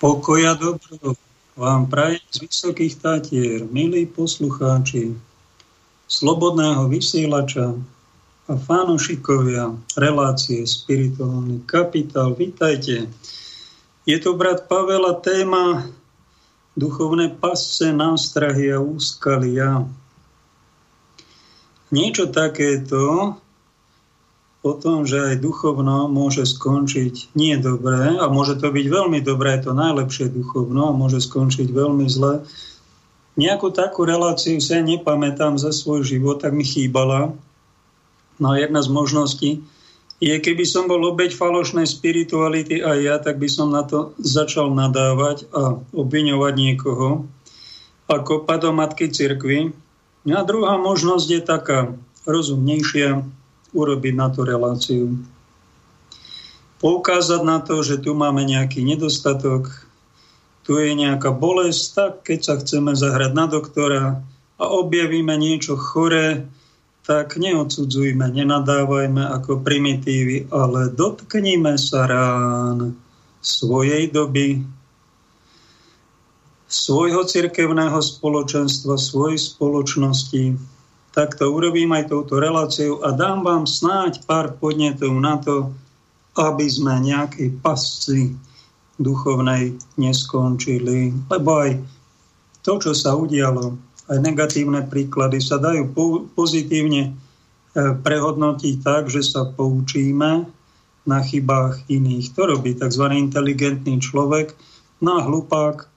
Pokoja dobro vám praje z vysokých tatier, milí poslucháči, slobodného vysielača a fanošikovia relácie Spirituálny kapitál. Vítajte. Je to brat Pavel a téma duchovné pasce, nástrahy a úskalia. Niečo takéto o tom, že aj duchovno môže skončiť nie dobré a môže to byť veľmi dobré, to najlepšie duchovno a môže skončiť veľmi zle. Nejakú takú reláciu sa nepamätám za svoj život, tak mi chýbala. No a jedna z možností je, keby som bol obeď falošnej spirituality aj ja, tak by som na to začal nadávať a obviňovať niekoho ako padomatky cirkvy. A druhá možnosť je taká rozumnejšia, urobiť na tú reláciu. Poukázať na to, že tu máme nejaký nedostatok, tu je nejaká bolesť, tak keď sa chceme zahrať na doktora a objavíme niečo choré, tak neodsudzujme, nenadávajme ako primitívy, ale dotkníme sa rán svojej doby, svojho cirkevného spoločenstva, svojej spoločnosti, tak to urobím aj touto reláciou a dám vám snáď pár podnetov na to, aby sme nejakej pasci duchovnej neskončili. Lebo aj to, čo sa udialo, aj negatívne príklady sa dajú pozitívne e, prehodnotiť tak, že sa poučíme na chybách iných. To robí tzv. inteligentný človek. No a hlupák,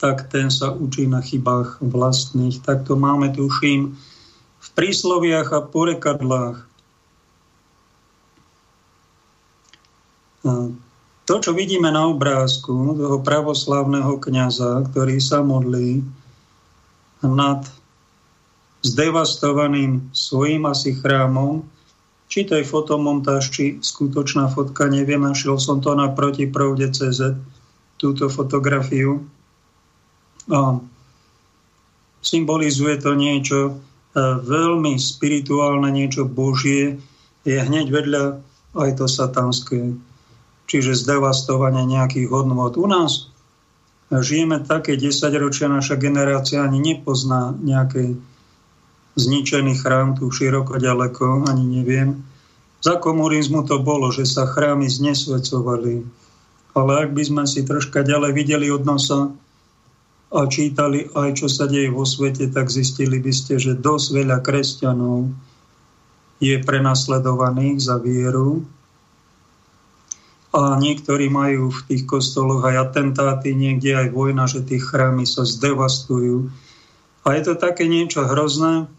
tak ten sa učí na chybách vlastných. Tak to máme, tuším, prísloviach a porekadlách. To, čo vidíme na obrázku toho pravoslávneho kniaza, ktorý sa modlí nad zdevastovaným svojím asi chrámom, či to je fotomontáž, či skutočná fotka, neviem, našiel som to na protipravde.cz, túto fotografiu. A symbolizuje to niečo, veľmi spirituálne, niečo božie, je hneď vedľa aj to satanské. Čiže zdevastovanie nejakých hodnot. U nás žijeme také 10 ročia, naša generácia ani nepozná nejaký zničený chrám tu široko ďaleko, ani neviem. Za komunizmu to bolo, že sa chrámy znesvecovali. Ale ak by sme si troška ďalej videli od nosa, a čítali aj, čo sa deje vo svete, tak zistili by ste, že dosť veľa kresťanov je prenasledovaných za vieru a niektorí majú v tých kostoloch aj atentáty, niekde aj vojna, že tie chrámy sa zdevastujú. A je to také niečo hrozné.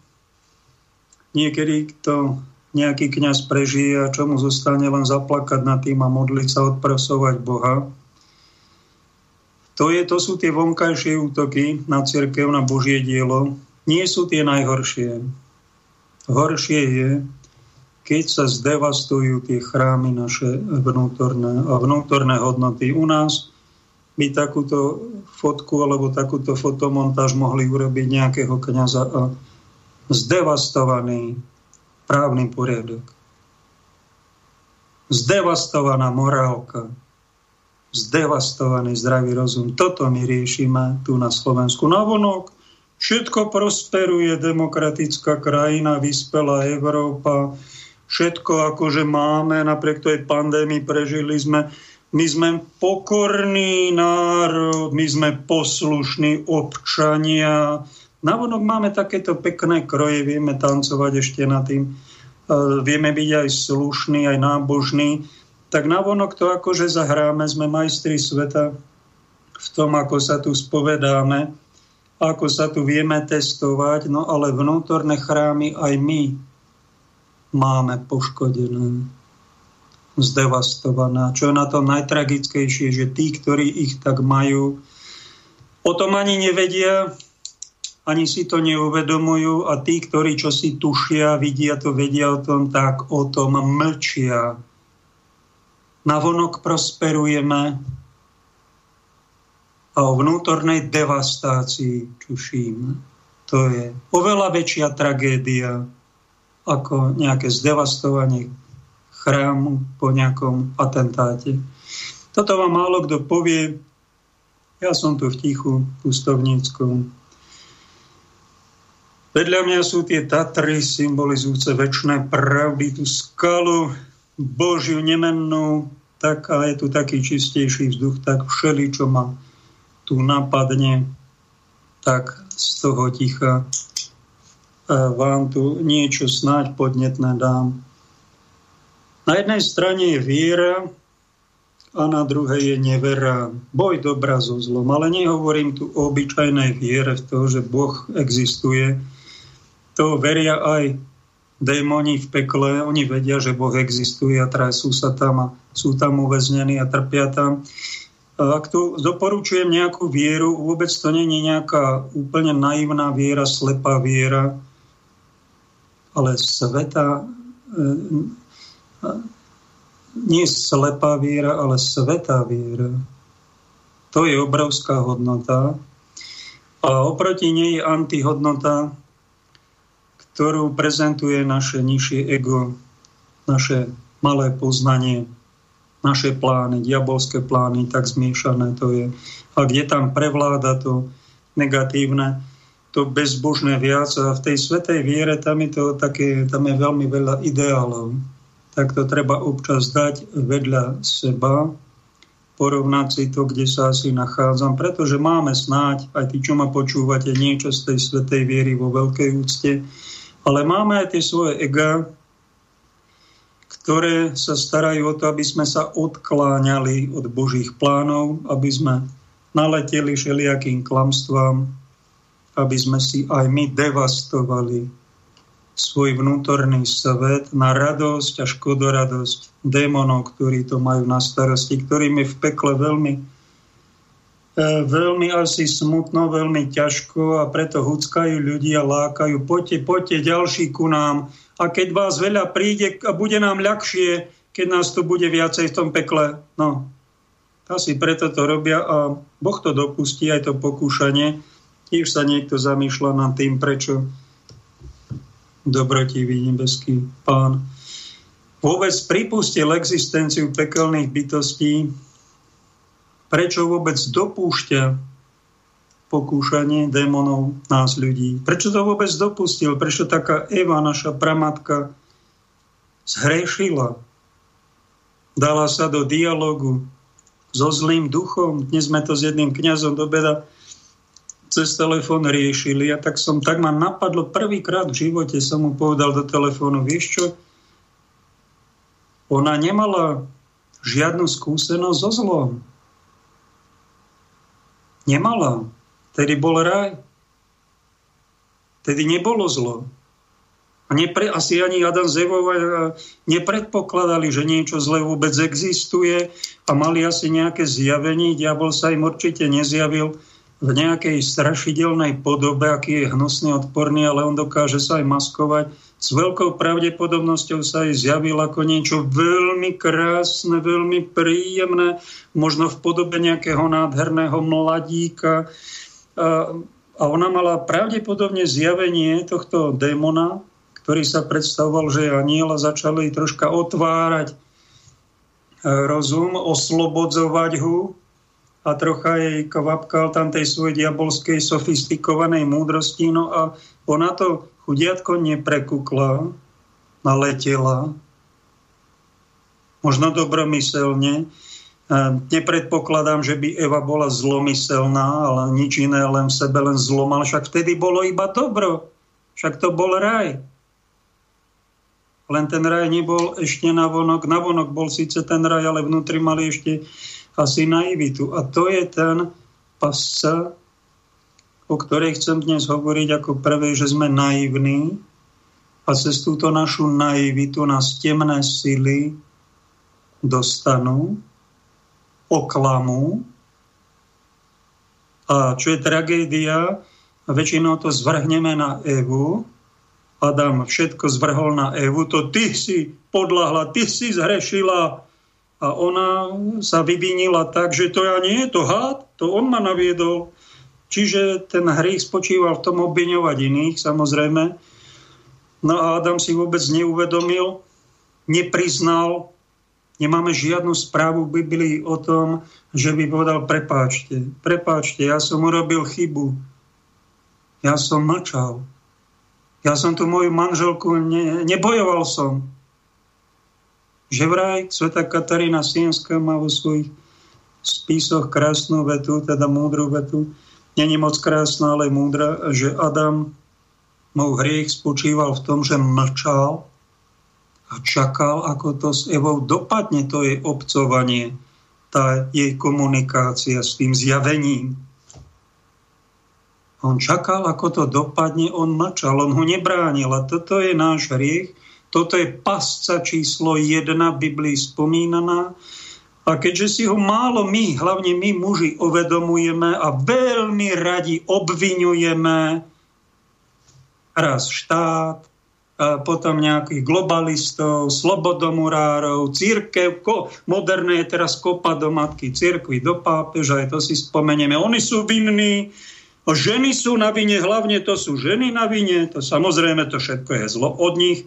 Niekedy to nejaký kňaz prežije a čo mu zostane len zaplakať nad tým a modliť sa, odprosovať Boha to, je, to sú tie vonkajšie útoky na cirkev, na Božie dielo. Nie sú tie najhoršie. Horšie je, keď sa zdevastujú tie chrámy naše vnútorné a vnútorné hodnoty. U nás by takúto fotku alebo takúto fotomontáž mohli urobiť nejakého kniaza a zdevastovaný právny poriadok. Zdevastovaná morálka, zdevastovaný zdravý rozum. Toto my riešime tu na Slovensku. Navonok všetko prosperuje, demokratická krajina, vyspelá Európa, všetko akože máme, napriek tej pandémii prežili sme. My sme pokorný národ, my sme poslušní občania. Navonok máme takéto pekné kroje, vieme tancovať ešte na tým, e, vieme byť aj slušný, aj nábožný tak navonok to akože zahráme, sme majstri sveta v tom, ako sa tu spovedáme, ako sa tu vieme testovať, no ale vnútorné chrámy aj my máme poškodené, zdevastované. Čo je na tom najtragickejšie, že tí, ktorí ich tak majú, o tom ani nevedia, ani si to neuvedomujú a tí, ktorí čo si tušia, vidia to, vedia o tom, tak o tom mlčia navonok prosperujeme a o vnútornej devastácii čušíme. To je oveľa väčšia tragédia ako nejaké zdevastovanie chrámu po nejakom atentáte. Toto vám málo kto povie, Ja som tu v tichu, pustovníckom. Vedľa mňa sú tie Tatry, symbolizujúce väčšie pravdy, tú skalu, Božiu nemennú, tak a je tu taký čistejší vzduch, tak všeli, čo ma tu napadne, tak z toho ticha vám tu niečo snáď podnetné dám. Na jednej strane je viera a na druhej je nevera. Boj dobra so zlom. Ale nehovorím tu o obyčajnej viere v to, že Boh existuje. To veria aj démoni v pekle. Oni vedia, že Boh existuje a trasú sa tam a sú tam uväznení a trpia tam. Ak tu doporučujem nejakú vieru, vôbec to je nejaká úplne naivná viera, slepá viera, ale sveta, e, nie slepá viera, ale svetá viera. To je obrovská hodnota. A oproti nej je antihodnota, ktorú prezentuje naše nižšie ego, naše malé poznanie, naše plány, diabolské plány, tak zmiešané to je. A kde tam prevláda to negatívne, to bezbožné viac a v tej svetej viere tam je, to také, tam je veľmi veľa ideálov. Tak to treba občas dať vedľa seba, porovnať si to, kde sa asi nachádzam, pretože máme snáď, aj tí, čo ma počúvate, niečo z tej svetej viery vo veľkej úcte, ale máme aj tie svoje ega, ktoré sa starajú o to, aby sme sa odkláňali od Božích plánov, aby sme naleteli všelijakým klamstvám, aby sme si aj my devastovali svoj vnútorný svet na radosť a škodoradosť démonov, ktorí to majú na starosti, ktorým je v pekle veľmi, veľmi asi smutno, veľmi ťažko a preto huckajú ľudia, lákajú, poďte, poďte ďalší ku nám. A keď vás veľa príde a bude nám ľahšie, keď nás tu bude viacej v tom pekle. No, asi preto to robia a Boh to dopustí, aj to pokúšanie, tiež sa niekto zamýšľa nad tým, prečo dobrotivý nebeský pán vôbec pripustil existenciu pekelných bytostí, prečo vôbec dopúšťa pokúšanie démonov nás ľudí. Prečo to vôbec dopustil? Prečo taká Eva, naša pramatka, zhrešila? Dala sa do dialogu so zlým duchom. Dnes sme to s jedným kňazom do beda cez telefón riešili a tak som, tak ma napadlo prvýkrát v živote, som mu povedal do telefónu, vieš čo, ona nemala žiadnu skúsenosť so zlom. Nemala. Tedy bol raj. Tedy nebolo zlo. A nepre, asi ani Adam Zevova nepredpokladali, že niečo zlé vôbec existuje a mali asi nejaké zjavenie. Diabol sa im určite nezjavil v nejakej strašidelnej podobe, aký je hnusný, odporný, ale on dokáže sa aj maskovať. S veľkou pravdepodobnosťou sa aj zjavil ako niečo veľmi krásne, veľmi príjemné, možno v podobe nejakého nádherného mladíka. A ona mala pravdepodobne zjavenie tohto démona, ktorý sa predstavoval, že je aniel troška otvárať rozum, oslobodzovať ho a trocha jej kvapkal tam tej svojej diabolskej sofistikovanej múdrosti. No a ona to chudiatko neprekukla, naletela, možno dobromyselne. Nepredpokladám, že by Eva bola zlomyselná, ale nič iné, len v sebe, len zlom. Však vtedy bolo iba dobro. Však to bol raj. Len ten raj nebol ešte navonok. Navonok bol síce ten raj, ale vnútri mali ešte asi naivitu. A to je ten pasca, o ktorej chcem dnes hovoriť ako prvé, že sme naivní a cez túto našu naivitu nás temné sily dostanú, oklamú. A čo je tragédia, väčšinou to zvrhneme na Evu. Adam všetko zvrhol na Evu, to ty si podľahla, ty si zhrešila, a ona sa vyvinila tak, že to ja nie, to had, to on ma naviedol. Čiže ten hriech spočíval v tom obviňovať iných, samozrejme. No a Adam si vôbec neuvedomil, nepriznal, Nemáme žiadnu správu v Biblii o tom, že by povedal, prepáčte, prepáčte, ja som urobil chybu. Ja som mlčal. Ja som tu moju manželku, ne, nebojoval som. Že vraj sveta Katarína Sienská má vo svojich spisoch krásnu vetu, teda múdru vetu, není moc krásna, ale múdra, že Adam, môj hriech spočíval v tom, že mlčal a čakal, ako to s Evou dopadne, to je obcovanie, tá jej komunikácia s tým zjavením. On čakal, ako to dopadne, on mlčal, on ho nebránil. A toto je náš hriech, toto je pasca číslo jedna Biblii spomínaná. A keďže si ho málo my, hlavne my muži, uvedomujeme a veľmi radi obvinujeme raz štát, a potom nejakých globalistov, slobodomurárov, církev, ko, moderné je teraz kopa do matky církvy, do pápeža, aj to si spomenieme. Oni sú vinní, ženy sú na vine, hlavne to sú ženy na vine, to samozrejme to všetko je zlo od nich.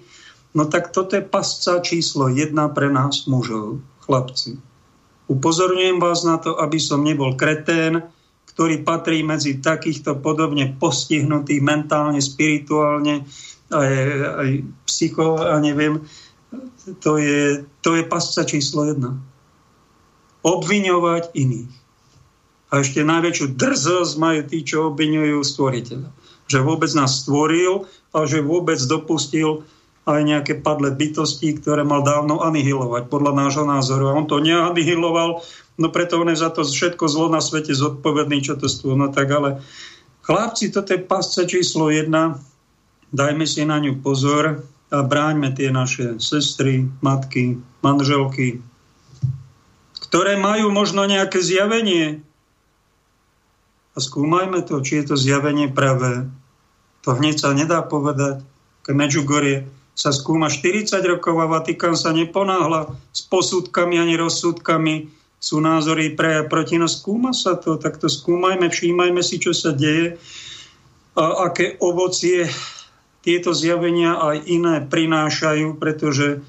No tak toto je pasca číslo jedna pre nás mužov, chlapci. Upozorňujem vás na to, aby som nebol kretén, ktorý patrí medzi takýchto podobne postihnutých mentálne, spirituálne, aj, aj psycho, a neviem, to je, to je pasca číslo jedna. Obviňovať iných. A ešte najväčšiu drzosť majú tí, čo obvinujú stvoriteľa. Že vôbec nás stvoril a že vôbec dopustil aj nejaké padlé bytosti, ktoré mal dávno anihilovať, podľa nášho názoru. A on to neanihiloval, no preto on je za to všetko zlo na svete zodpovedný, čo to stôl. No tak ale chlapci, toto je pasca číslo jedna, dajme si na ňu pozor a bráňme tie naše sestry, matky, manželky, ktoré majú možno nejaké zjavenie, a skúmajme to, či je to zjavenie pravé. To hneď sa nedá povedať. Medžugorie sa skúma 40 rokov a Vatikán sa neponáhla s posudkami ani rozsudkami. Sú názory pre a proti, no skúma sa to, tak to skúmajme, všímajme si, čo sa deje a aké ovocie tieto zjavenia aj iné prinášajú, pretože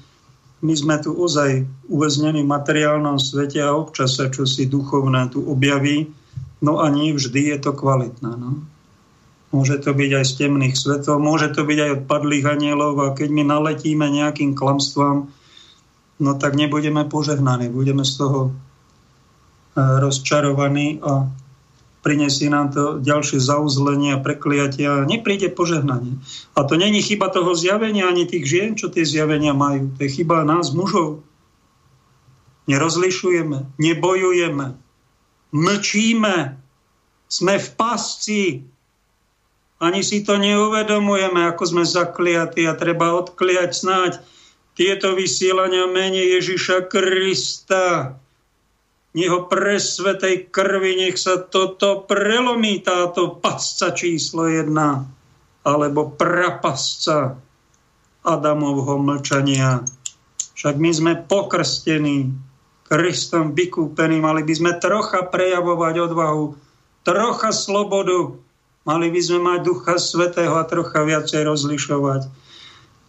my sme tu ozaj uväznení v materiálnom svete a občas sa čosi duchovné tu objaví No a nie vždy je to kvalitné. No. Môže to byť aj z temných svetov, môže to byť aj od padlých anielov a keď my naletíme nejakým klamstvám, no tak nebudeme požehnaní, budeme z toho e, rozčarovaní a prinesie nám to ďalšie zauzlenie a prekliatia. Nepríde požehnanie. A to není chyba toho zjavenia ani tých žien, čo tie zjavenia majú. To je chyba nás, mužov. Nerozlišujeme, nebojujeme, mlčíme, sme v pasci, ani si to neuvedomujeme, ako sme zakliatí a treba odkliať snáď tieto vysielania mene Ježiša Krista. Jeho presvetej krvi, nech sa toto prelomí, táto pasca číslo jedna, alebo prapasca Adamovho mlčania. Však my sme pokrstení, Kristom vykúpení. Mali by sme trocha prejavovať odvahu, trocha slobodu. Mali by sme mať Ducha Svetého a trocha viacej rozlišovať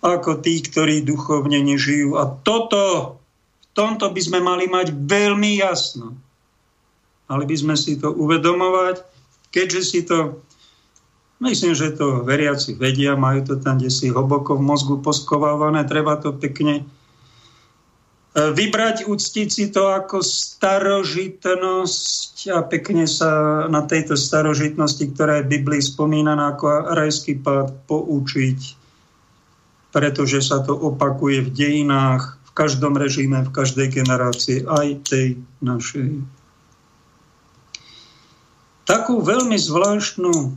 ako tí, ktorí duchovne nežijú. A toto, v tomto by sme mali mať veľmi jasno. Mali by sme si to uvedomovať, keďže si to, myslím, že to veriaci vedia, majú to tam kde si hlboko v mozgu poskovávané, treba to pekne vybrať, uctiť si to ako starožitnosť a pekne sa na tejto starožitnosti, ktorá je v Biblii spomínaná ako rajský pád, poučiť, pretože sa to opakuje v dejinách, v každom režime, v každej generácii, aj tej našej. Takú veľmi zvláštnu,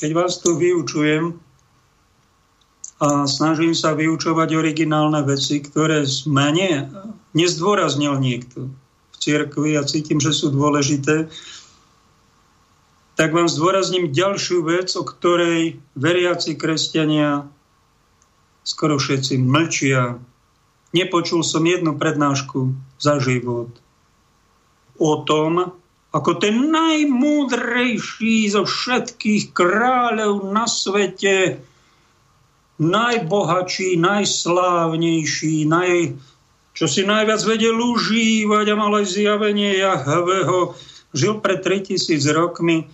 keď vás tu vyučujem, a snažím sa vyučovať originálne veci, ktoré sme nie, nezdôraznil niekto v cirkvi a cítim, že sú dôležité, tak vám zdôrazním ďalšiu vec, o ktorej veriaci kresťania skoro všetci mlčia. Nepočul som jednu prednášku za život o tom, ako ten najmúdrejší zo všetkých kráľov na svete najbohatší, najslávnejší, naj, čo si najviac vedel užívať a mal aj zjavenie Jahveho. Žil pred 3000 rokmi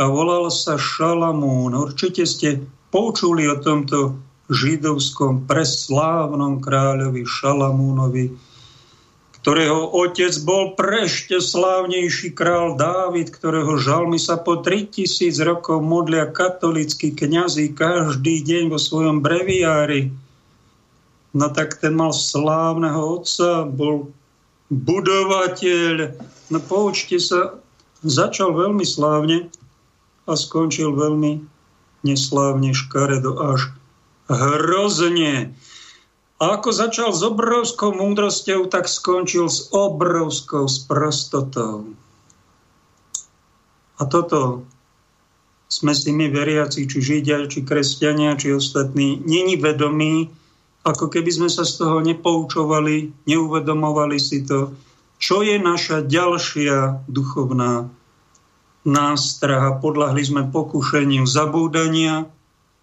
a volal sa Šalamún. Určite ste počuli o tomto židovskom preslávnom kráľovi Šalamúnovi, ktorého otec bol prešte slávnejší král Dávid, ktorého žalmy sa po 3000 rokov modlia katolícky kňazi každý deň vo svojom breviári no tak ten mal slávneho otca, bol budovateľ. No poučte sa, začal veľmi slávne a skončil veľmi neslávne, škaredo až hrozne. A ako začal s obrovskou múdrosťou, tak skončil s obrovskou sprostotou. A toto sme si my veriaci, či židia, či kresťania, či ostatní, není vedomí, ako keby sme sa z toho nepoučovali, neuvedomovali si to, čo je naša ďalšia duchovná nástraha. Podľahli sme pokušeniu zabúdania,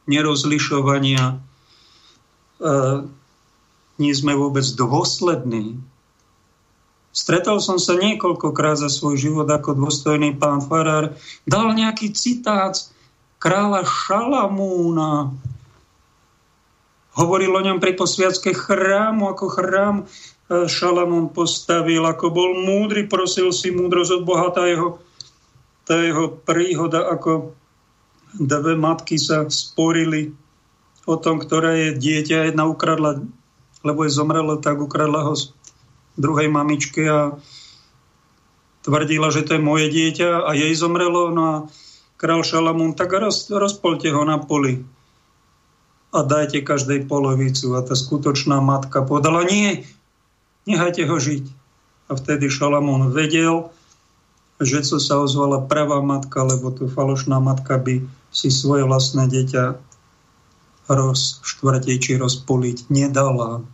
nerozlišovania. E, nie sme vôbec dôslední. Stretol som sa niekoľkokrát za svoj život ako dôstojný pán Farár. Dal nejaký citát kráľa Šalamúna, Hovoril o ňom pri posviacke chrámu, ako chrám e, Šalamún postavil, ako bol múdry, prosil si múdrosť od Boha, tá jeho, tá jeho príhoda, ako dve matky sa sporili o tom, ktoré je dieťa. Jedna ukradla, lebo je zomrelo, tak ukradla ho z druhej mamičke a tvrdila, že to je moje dieťa a jej zomrelo. No a král Šalamún, tak roz, rozpolte ho na poli a dajte každej polovicu. A tá skutočná matka povedala, nie, nechajte ho žiť. A vtedy Šalamón vedel, že co sa ozvala pravá matka, lebo tu falošná matka by si svoje vlastné dieťa rozštvrtiť či rozpoliť nedala.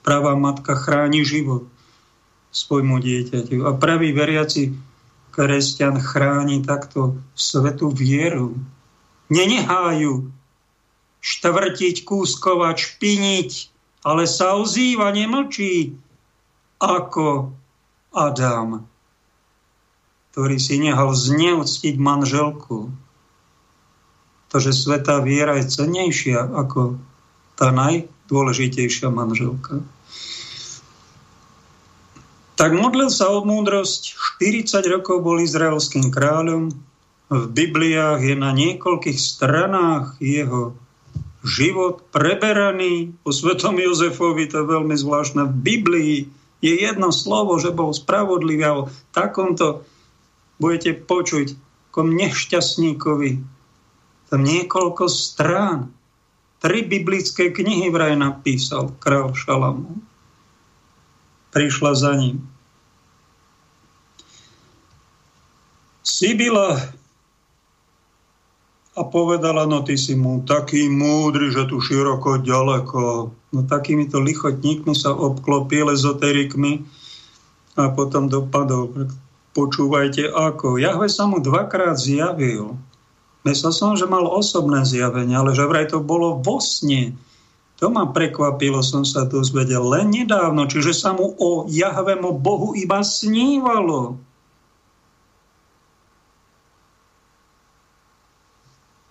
Pravá matka chráni život svojmu dieťaťu. A pravý veriaci kresťan chráni takto svetú vieru. Nenehajú štvrtiť, kúskovať, špiniť, ale sa ozýva, nemlčí, ako Adam, ktorý si nehal zneúctiť manželku. To, že svetá viera je cennejšia ako tá najdôležitejšia manželka. Tak modlil sa o múdrosť, 40 rokov bol izraelským kráľom, v Bibliách je na niekoľkých stranách jeho život preberaný po svetom Jozefovi, to je veľmi zvláštne. V Biblii je jedno slovo, že bol spravodlivý a o takomto budete počuť kom nešťastníkovi. Tam niekoľko strán. Tri biblické knihy vraj napísal král Šalamu. Prišla za ním. Sibila a povedala, no ty si mu taký múdry, že tu široko, ďaleko. No takýmito lichotníkmi sa obklopil ezoterikmi a potom dopadol. Počúvajte ako. Jahve sa mu dvakrát zjavil. Myslel som, že mal osobné zjavenie, ale že vraj to bolo vo sne. To ma prekvapilo, som sa to zvedel len nedávno, čiže sa mu o Jahvemu Bohu iba snívalo.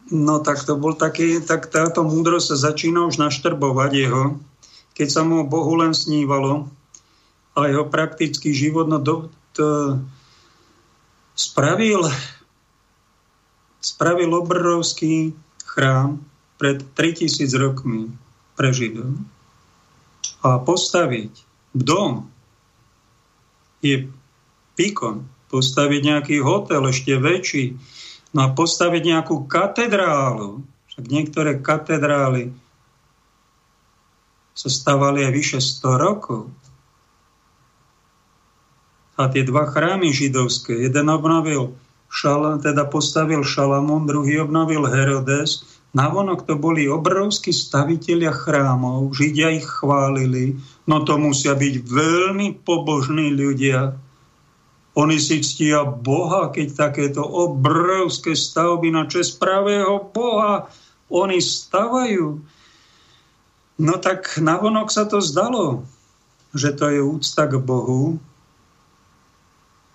No tak to bol taký, tak táto múdrosť sa začína už naštrbovať jeho, keď sa mu Bohu len snívalo a jeho praktický život no do, to, spravil, spravil obrovský chrám pred 3000 rokmi pre Židov. A postaviť dom je píkon. Postaviť nejaký hotel ešte väčší, No a postaviť nejakú katedrálu, však niektoré katedrály sa stavali aj vyše 100 rokov. A tie dva chrámy židovské, jeden obnovil, šal, teda postavil Šalamón, druhý obnovil Herodes. Navonok to boli obrovskí stavitelia chrámov, Židia ich chválili, no to musia byť veľmi pobožní ľudia, oni si ctia Boha, keď takéto obrovské stavby na čest pravého Boha oni stavajú. No tak navonok sa to zdalo. že to je úcta k Bohu,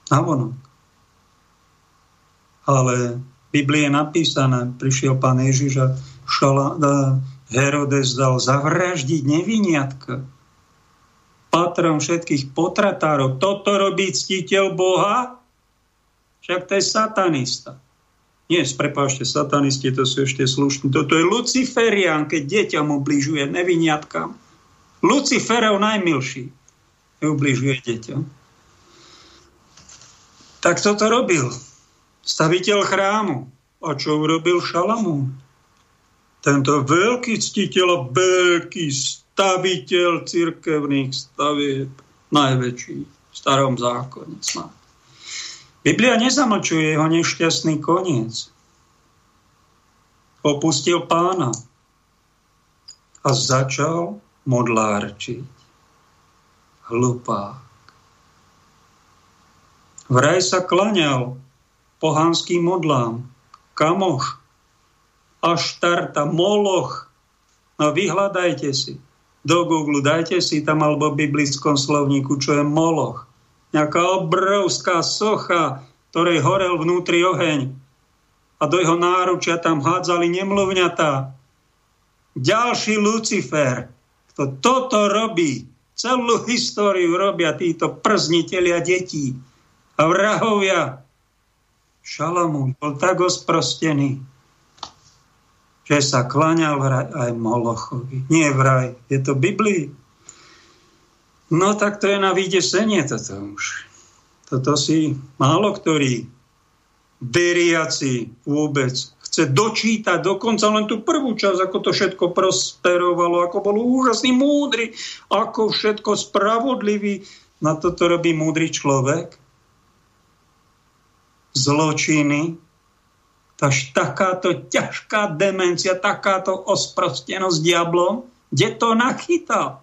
vonok. Ale v Biblii je napísané, prišiel pán Ježiš a šala, Herodes dal zavraždiť neviniatka. Patrom všetkých potratárov. Toto robí ctiteľ Boha? Však to je satanista. Nie, prepášte, satanisti to sú ešte slušní. Toto je Luciferian, keď deťam ubližuje neviniatkám. Luciferov najmilší ubližuje deťom. Tak toto robil staviteľ chrámu. A čo urobil Šalamún? tento veľký ctiteľ, veľký staviteľ cirkevných stavieb, najväčší v starom zákone. Biblia nezamlčuje jeho nešťastný koniec. Opustil pána a začal modlárčiť. Hlupák. Vraj sa klaňal pohanským modlám. Kamoš, Aštarta, Moloch. No vyhľadajte si. Do Google dajte si tam alebo v biblickom slovníku, čo je Moloch. Nejaká obrovská socha, ktorej horel vnútri oheň. A do jeho náručia tam hádzali nemluvňatá. Ďalší Lucifer, kto toto robí, celú históriu robia títo prznitelia detí a vrahovia. Šalamún bol tak osprostený, že sa klaňal vraj aj Molochovi. Nie vraj, je to Biblii. No tak to je na vydesenie toto už. Toto si málo ktorý veriaci vôbec chce dočítať dokonca len tú prvú časť, ako to všetko prosperovalo, ako bol úžasný, múdry, ako všetko spravodlivý. Na toto robí múdry človek. Zločiny, Až takáto ťažká demencia, takáto osprostenosť diablom, kde to nachytal?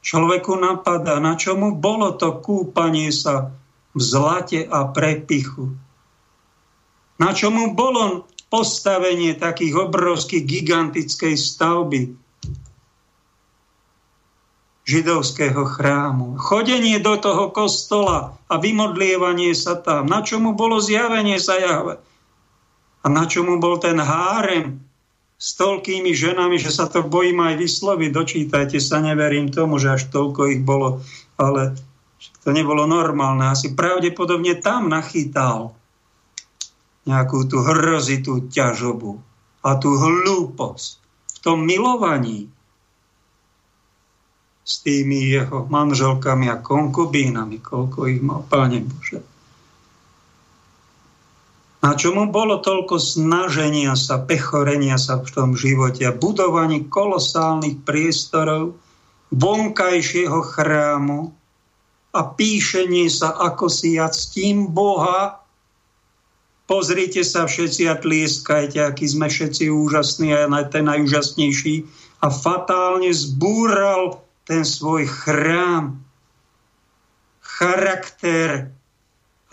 Človeku napadá, na čomu bolo to kúpanie sa v zlate a prepichu. Na čomu bolo postavenie takých obrovských gigantickej stavby, židovského chrámu. Chodenie do toho kostola a vymodlievanie sa tam. Na čomu bolo zjavenie sa Jahve? A na čomu bol ten hárem s toľkými ženami, že sa to bojím aj vysloviť. Dočítajte sa, neverím tomu, že až toľko ich bolo, ale to nebolo normálne. Asi pravdepodobne tam nachytal nejakú tú hrozitú ťažobu a tú hlúposť v tom milovaní, s tými jeho manželkami a konkubínami, koľko ich mal, Páne Bože. Na čomu bolo toľko snaženia sa, pechorenia sa v tom živote a budovaní kolosálnych priestorov, vonkajšieho chrámu a píšenie sa, ako si ja ctím Boha. Pozrite sa všetci a tlieskajte, aký sme všetci úžasní a ten najúžasnejší. A fatálne zbúral ten svoj chrám, charakter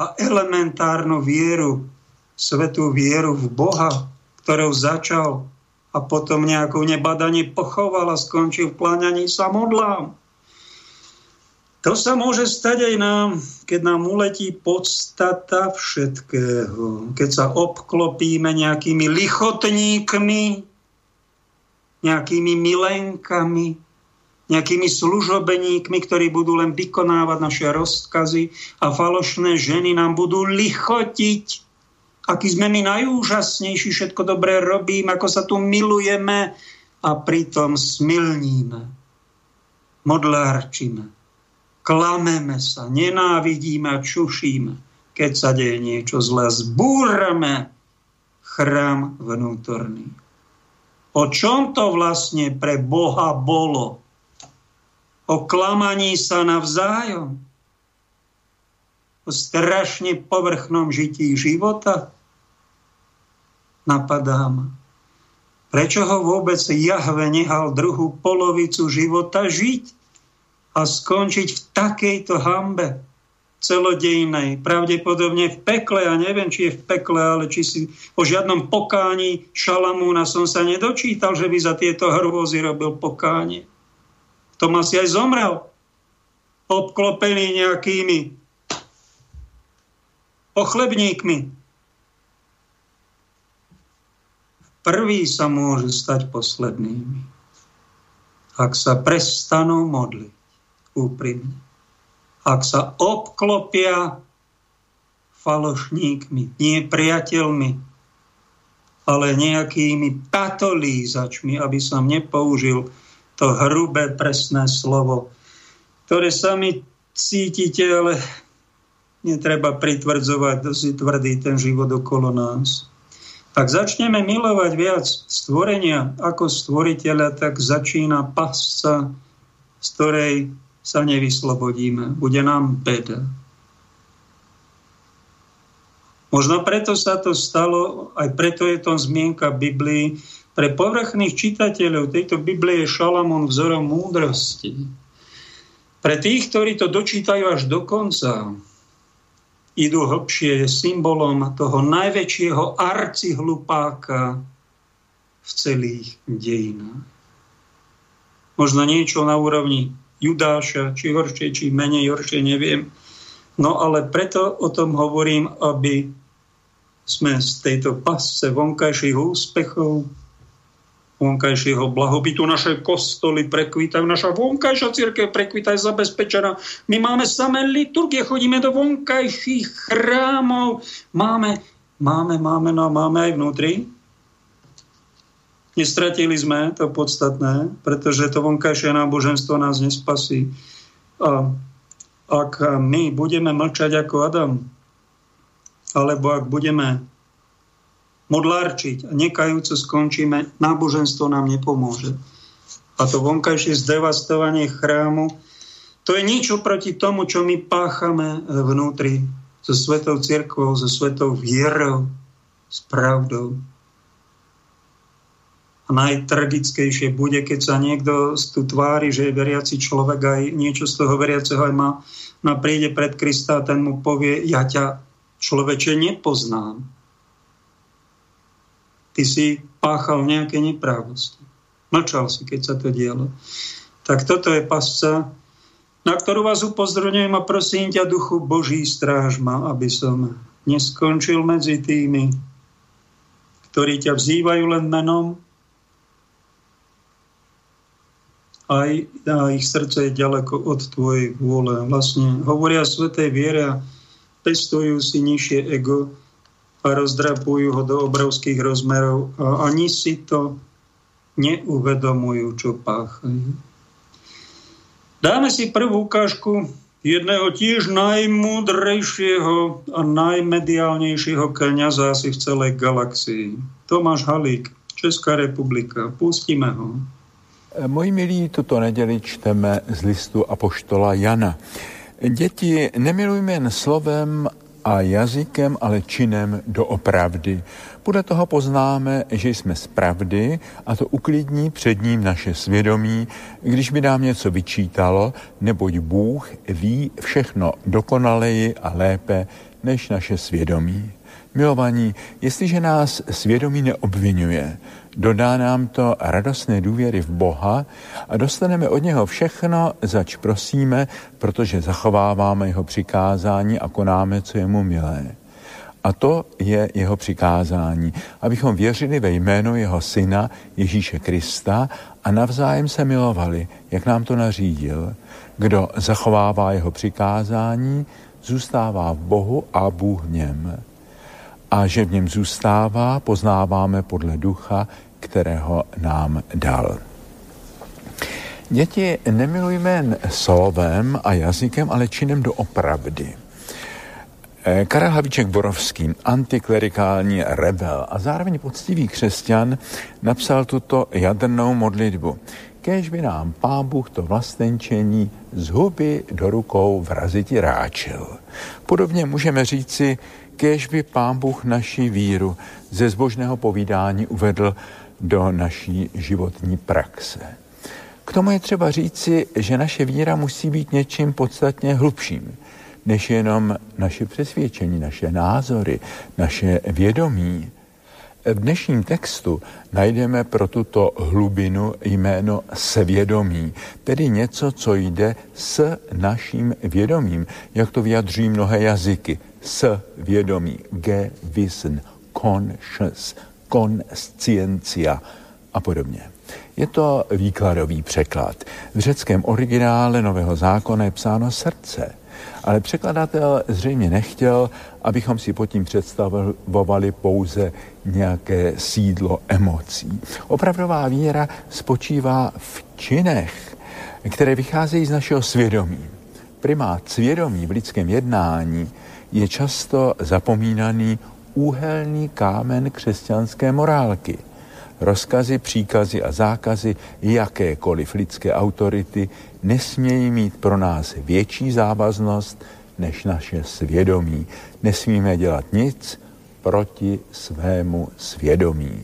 a elementárnu vieru, svetú vieru v Boha, ktorou začal a potom nejakou nebadanie pochoval a skončil v pláňaní sa modlám. To sa môže stať aj nám, keď nám uletí podstata všetkého. Keď sa obklopíme nejakými lichotníkmi, nejakými milenkami, nejakými služobeníkmi, ktorí budú len vykonávať naše rozkazy a falošné ženy nám budú lichotiť, aký sme my najúžasnejší, všetko dobré robím, ako sa tu milujeme a pritom smilníme, modlárčime, klameme sa, nenávidíme a čušíme, keď sa deje niečo zlé, zbúrame chrám vnútorný. O čom to vlastne pre Boha bolo? O klamaní sa navzájom, o strašne povrchnom žití života, napadá ma. Prečo ho vôbec Jahve nehal druhú polovicu života žiť a skončiť v takejto hambe celodejnej, pravdepodobne v pekle, a neviem, či je v pekle, ale či si o žiadnom pokání Šalamúna som sa nedočítal, že by za tieto hrôzy robil pokánie. Tom asi aj zomrel. Obklopený nejakými ochlebníkmi. Prvý sa môže stať poslednými, ak sa prestanú modliť úprimne. Ak sa obklopia falošníkmi, nie priateľmi, ale nejakými patolízačmi, aby som nepoužil to hrubé, presné slovo, ktoré sami cítite, ale netreba pritvrdzovať, si tvrdý ten život okolo nás. Ak začneme milovať viac stvorenia ako stvoriteľa, tak začína pasca, z ktorej sa nevyslobodíme. Bude nám beda. Možno preto sa to stalo, aj preto je to zmienka Biblii. Pre povrchných čitateľov tejto Biblie je Šalamón vzorom múdrosti. Pre tých, ktorí to dočítajú až do konca, idú hlbšie, je symbolom toho najväčšieho arcihlupáka v celých dejinách. Možno niečo na úrovni Judáša, či horšie, či menej horšie, neviem. No ale preto o tom hovorím, aby sme z tejto pasce vonkajších úspechov vonkajšieho blahobytu. Naše kostoly prekvitajú, naša vonkajšia církev prekvita je zabezpečená. My máme samé liturgie, chodíme do vonkajších chrámov. Máme, máme, máme, no máme aj vnútri. Nestratili sme to podstatné, pretože to vonkajšie náboženstvo nás nespasí. A ak my budeme mlčať ako Adam, alebo ak budeme modlárčiť a nekajúco skončíme, náboženstvo nám nepomôže. A to vonkajšie zdevastovanie chrámu, to je niečo proti tomu, čo my páchame vnútri so svetou cirkvou, so svetou vierou, s pravdou. A najtragickejšie bude, keď sa niekto tu tvári, že je veriaci človek aj niečo z toho veriaceho aj má, no príde pred Krista a ten mu povie, ja ťa človeče nepoznám ty si páchal nejaké neprávosti. Mlčal si, keď sa to dialo. Tak toto je pasca, na ktorú vás upozorňujem a prosím ťa, duchu Boží, stráž ma, aby som neskončil medzi tými, ktorí ťa vzývajú len menom, a ich srdce je ďaleko od tvojej vôle. Vlastne hovoria o svetej viere a pestujú si nižšie ego, a rozdrapujú ho do obrovských rozmerov a ani si to neuvedomujú, čo páchajú. Dáme si prvú ukážku jedného tiež najmúdrejšieho a najmediálnejšieho kniaza asi v celej galaxii. Tomáš Halík, Česká republika. Pustíme ho. Moji milí, tuto neděli čteme z listu Apoštola Jana. Děti, nemilujme jen slovem, a jazykem, ale činem doopravdy. Podle toho poznáme, že jsme z pravdy a to uklidní před ním naše svědomí, když by nám něco vyčítalo, neboť Bůh ví všechno dokonaleji a lépe než naše svědomí. Milovaní, jestliže nás svědomí neobvinuje, Dodá nám to radostné důvěry v Boha a dostaneme od něho všechno, zač prosíme, protože zachováváme jeho přikázání a konáme, co je mu milé. A to je jeho přikázání, abychom věřili ve jméno jeho syna Ježíše Krista a navzájem se milovali, jak nám to nařídil. Kdo zachovává jeho přikázání, zůstává v Bohu a Bůh v něm. A že v něm zůstává, poznáváme podle ducha, kterého nám dal. Děti nemilujme jen slovem a jazykem, ale činem do opravdy. Eh, Karel Havíček Borovský, antiklerikální rebel a zároveň poctivý křesťan, napsal tuto jadrnou modlitbu. Kéž by nám pán Bůh to vlastenčení z huby do rukou vraziti ráčil. Podobně můžeme říci, kéž by pán Bůh naši víru ze zbožného povídání uvedl do naší životní praxe. K tomu je třeba říci, že naše víra musí být něčím podstatně hlubším, než jenom naše přesvědčení, naše názory, naše vědomí. V dnešním textu najdeme pro tuto hlubinu jméno svědomí, tedy něco, co jde s naším vědomím, jak to vyjadřují mnohé jazyky. S vědomí, gewissen, conscious, consciencia a podobně. Je to výkladový překlad. V řeckém originále Nového zákona je psáno srdce, ale překladatel zřejmě nechtěl, abychom si pod tím představovali pouze nějaké sídlo emocí. Opravdová víra spočívá v činech, které vycházejí z našeho svědomí. Primát svědomí v lidském jednání je často zapomínaný úhelný kámen křesťanské morálky. Rozkazy, příkazy a zákazy jakékoliv lidské autority nesmějí mít pro nás větší závaznost než naše svědomí. Nesmíme dělat nic proti svému svědomí.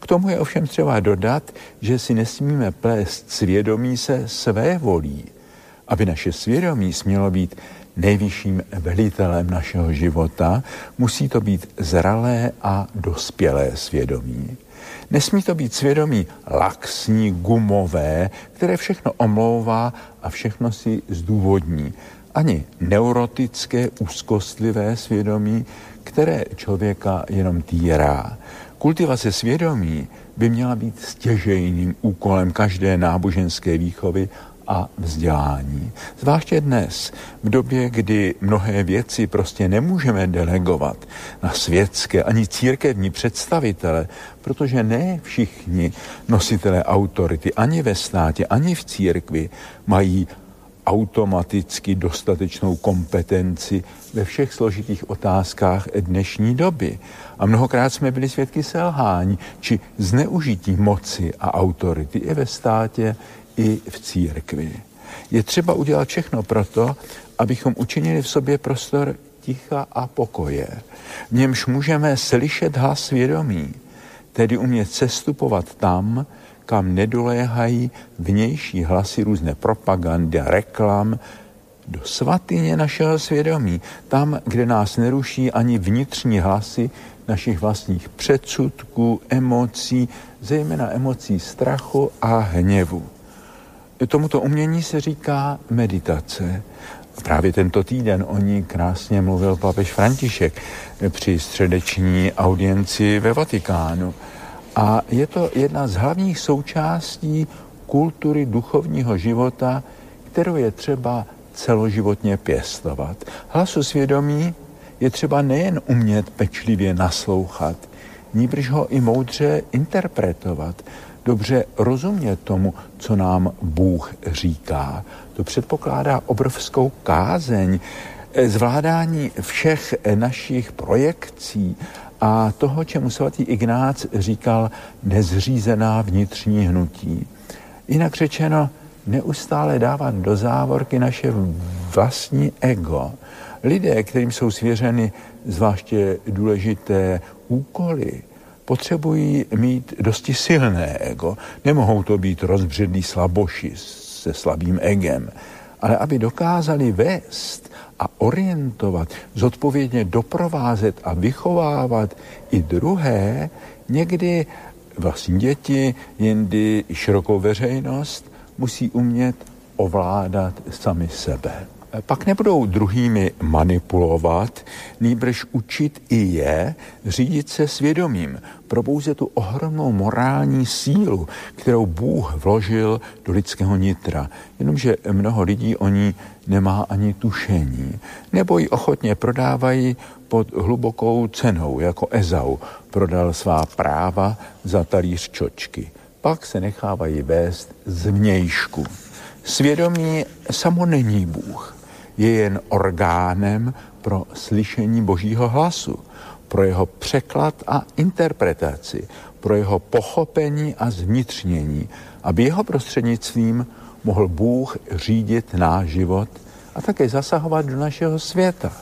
K tomu je ovšem třeba dodat, že si nesmíme plést svědomí se své volí. Aby naše svědomí smělo být nejvyšším velitelem našeho života, musí to být zralé a dospělé svědomí. Nesmí to být svědomí laxní, gumové, které všechno omlouvá a všechno si zdůvodní. Ani neurotické, úzkostlivé svědomí, které člověka jenom týrá. Kultivace svědomí by měla být stěžejným úkolem každé náboženské výchovy a vzdělání. Zvláště dnes, v době, kdy mnohé věci prostě nemůžeme delegovat na světské ani církevní představitele, protože ne všichni nositelé autority ani ve státě, ani v církvi mají automaticky dostatečnou kompetenci ve všech složitých otázkách dnešní doby. A mnohokrát jsme byli svědky selhání či zneužití moci a autority i ve státě, i v církvi. Je třeba udělat všechno proto, abychom učinili v sobě prostor ticha a pokoje, v němž můžeme slyšet hlas svědomí, tedy umět sestupovat tam, kam nedoléhají vnější hlasy různé propagandy a reklam, do svatyně našeho svědomí, tam, kde nás neruší ani vnitřní hlasy našich vlastních předsudků, emocí, zejména emocí strachu a hněvu. Tomuto umění se říká meditace. Právě tento týden o ní krásně mluvil papež František při středeční audienci ve Vatikánu. A je to jedna z hlavních součástí kultury duchovního života, kterou je třeba celoživotně pěstovat. Hlasu svědomí je třeba nejen umět pečlivě naslouchat, níbrž ho i moudře interpretovat, dobře rozumět tomu, co nám Bůh říká. To předpokládá obrovskou kázeň, zvládání všech našich projekcí a toho, čemu svatý Ignác říkal nezřízená vnitřní hnutí. Jinak řečeno, neustále dávat do závorky naše vlastní ego. Lidé, kterým jsou svěřeny zvláště důležité úkoly, potřebují mít dosti silné ego. Nemohou to být rozbředlí slaboši se slabým egem, ale aby dokázali vést a orientovat, zodpovědně doprovázet a vychovávat i druhé, někdy vlastní děti, jindy širokou veřejnost, musí umět ovládat sami sebe pak nebudou druhými manipulovat, nýbrž učit i je řídit se svědomím, probouzet tu ohromnou morální sílu, kterou Bůh vložil do lidského nitra. Jenomže mnoho lidí o ní nemá ani tušení, nebo ji ochotně prodávají pod hlubokou cenou, jako Ezau prodal svá práva za talíř čočky. Pak se nechávají vést z vnějšku. Svědomí samo není Bůh je jen orgánem pro slyšení Božího hlasu, pro jeho překlad a interpretaci, pro jeho pochopení a zvnitřnění, aby jeho prostřednictvím mohl Bůh řídit náš život a také zasahovat do našeho světa.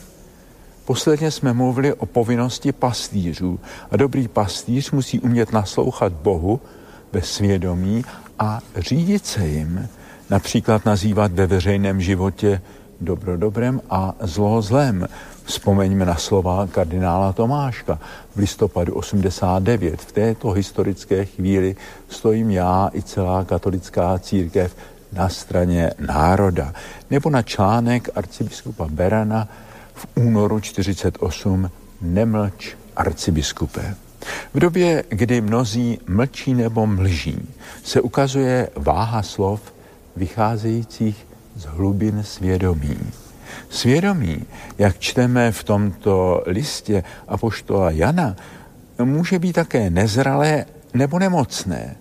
Posledně jsme mluvili o povinnosti pastýřů a dobrý pastýř musí umět naslouchat Bohu ve svědomí a řídit se jim, například nazývat ve veřejném životě dobro dobrem a zlo zlem. Vzpomeňme na slova kardinála Tomáška v listopadu 89. V této historické chvíli stojím já i celá katolická církev na straně národa. Nebo na článek arcibiskupa Berana v únoru 48 Nemlč arcibiskupe. V době, kdy mnozí mlčí nebo mlží, se ukazuje váha slov vycházejících z hlubin svědomí. Svědomí, jak čteme v tomto listě Apoštola Jana, může být také nezralé nebo nemocné.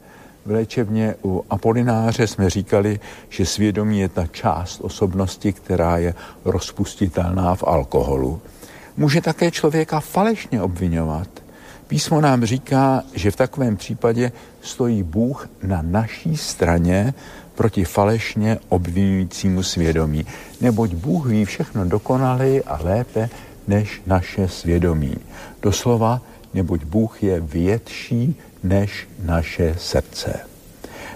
V léčebně u Apolináře jsme říkali, že svědomí je ta část osobnosti, která je rozpustitelná v alkoholu. Může také člověka falešně obvinovat. Písmo nám říká, že v takovém případě stojí Bůh na naší straně proti falešně obvinujícímu svědomí. Neboť Bůh ví všechno dokonaleji a lépe než naše svědomí. Doslova, neboť Bůh je větší než naše srdce.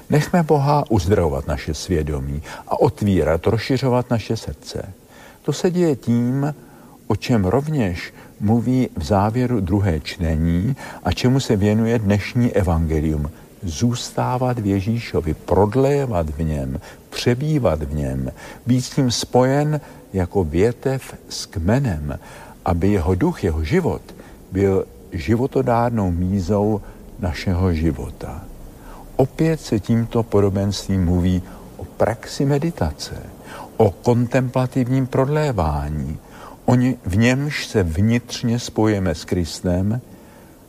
Nechme Boha uzdravovat naše svědomí a otvírat, rozšiřovat naše srdce. To se děje tím, o čem rovněž mluví v závěru druhé čtení a čemu se věnuje dnešní evangelium – zůstávat v Ježíšovi, prodlévat v něm, přebývat v něm, být s ním spojen jako větev s kmenem, aby jeho duch, jeho život byl životodárnou mízou našeho života. Opět se tímto podobenstvím mluví o praxi meditace, o kontemplativním prodlévání, v němž se vnitřně spojíme s Kristem,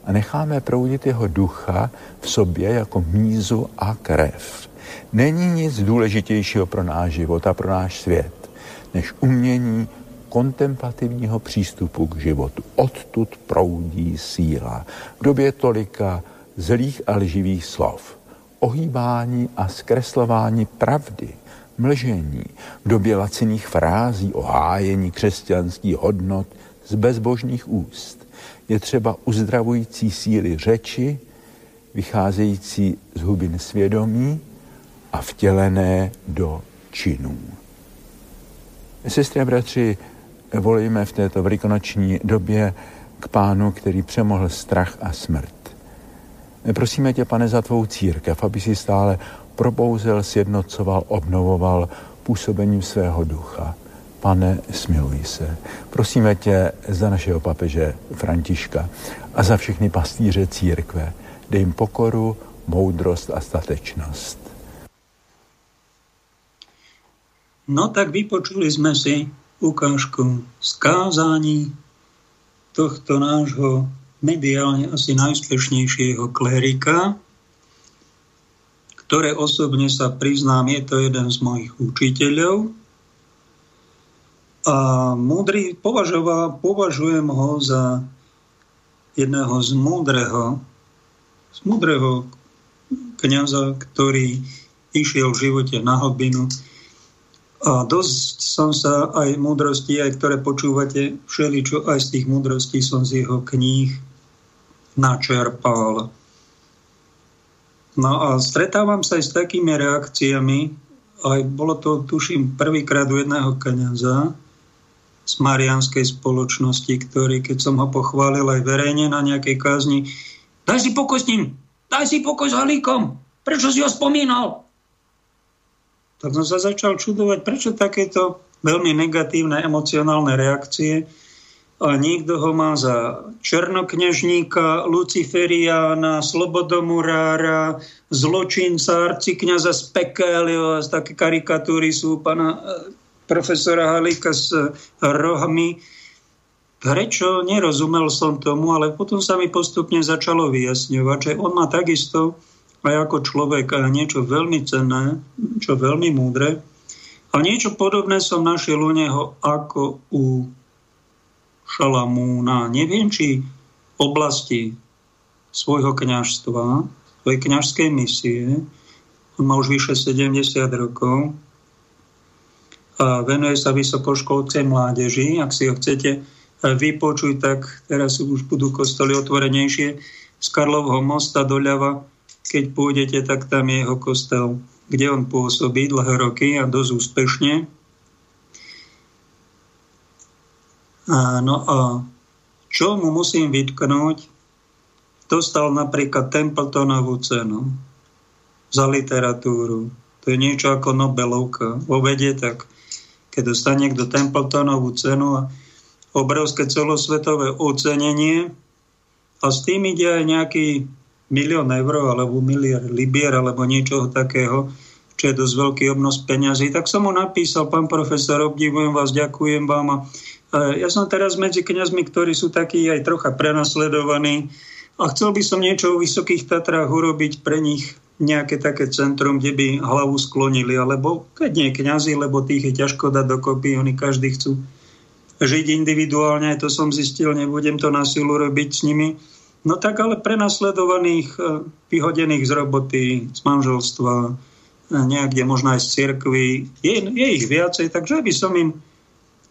a necháme proudit jeho ducha v sobě jako mízu a krev. Není nic důležitějšího pro náš život a pro náš svět, než umění kontemplativního přístupu k životu. Odtud proudí síla. V době tolika zlých a lživých slov, ohýbání a zkreslování pravdy, mlžení, v době laciných frází o hájení křesťanských hodnot z bezbožných úst, je třeba uzdravující síly řeči, vycházející z hubin svědomí a vtělené do činů. Sestry a bratři, volíme v této velikonoční době k pánu, který přemohl strach a smrt. Prosíme tě, pane, za tvou církev, aby si stále probouzel, sjednocoval, obnovoval působením svého ducha Pane, smiluj se. Prosíme tě za našeho papeže Františka a za všechny pastýře církve. Dej jim pokoru, moudrost a statečnost. No tak vypočuli sme si ukážku skázání tohto nášho mediálne asi najúspešnejšieho klérika, ktoré osobne sa priznám, je to jeden z mojich učiteľov, a múdry považoval, považujem ho za jedného z múdreho, z múdreho kniaza, ktorý išiel v živote na hlbinu. A dosť som sa aj múdrosti, aj ktoré počúvate, všeličo aj z tých múdrostí som z jeho kníh načerpal. No a stretávam sa aj s takými reakciami, aj bolo to, tuším, prvýkrát u jedného kniaza, z marianskej spoločnosti, ktorý, keď som ho pochválil aj verejne na nejakej kázni, daj si pokoj s ním, daj si pokoj s Halíkom, prečo si ho spomínal? Tak som sa začal čudovať, prečo takéto veľmi negatívne emocionálne reakcie a niekto ho má za černoknežníka, Luciferiána, slobodomurára, zločinca, arcikňaza z pekel, také karikatúry sú pana profesora Halíka s rohmi. Prečo? Nerozumel som tomu, ale potom sa mi postupne začalo vyjasňovať, že on má takisto aj ako človek niečo veľmi cenné, čo veľmi múdre. A niečo podobné som našiel u neho ako u Šalamúna. Neviem, či oblasti svojho kňažstva, svojej kňažskej misie, on má už vyše 70 rokov, a venuje sa vysokoškolcej mládeži. Ak si ho chcete e, vypočuť, tak teraz už budú kostoly otvorenejšie. Z Karlovho mosta doľava, keď pôjdete, tak tam je jeho kostel, kde on pôsobí dlhé roky a dosť úspešne. No a čo mu musím vytknúť? Dostal napríklad Templetonovú cenu za literatúru. To je niečo ako Nobelovka. Vo vede, tak keď dostane niekto Templetonovú cenu a obrovské celosvetové ocenenie a s tým ide aj nejaký milión eur alebo miliard libier alebo niečoho takého, čo je dosť veľký obnos peňazí, tak som mu napísal, pán profesor, obdivujem vás, ďakujem vám. A ja som teraz medzi kňazmi, ktorí sú takí aj trocha prenasledovaní a chcel by som niečo o Vysokých Tatrách urobiť pre nich nejaké také centrum, kde by hlavu sklonili, alebo keď nie kňazi, lebo tých je ťažko dať dokopy, oni každý chcú žiť individuálne, to som zistil, nebudem to na silu robiť s nimi. No tak ale prenasledovaných, e, vyhodených z roboty, z manželstva, e, niekde možno aj z cirkvy, je, je ich viacej, takže by som im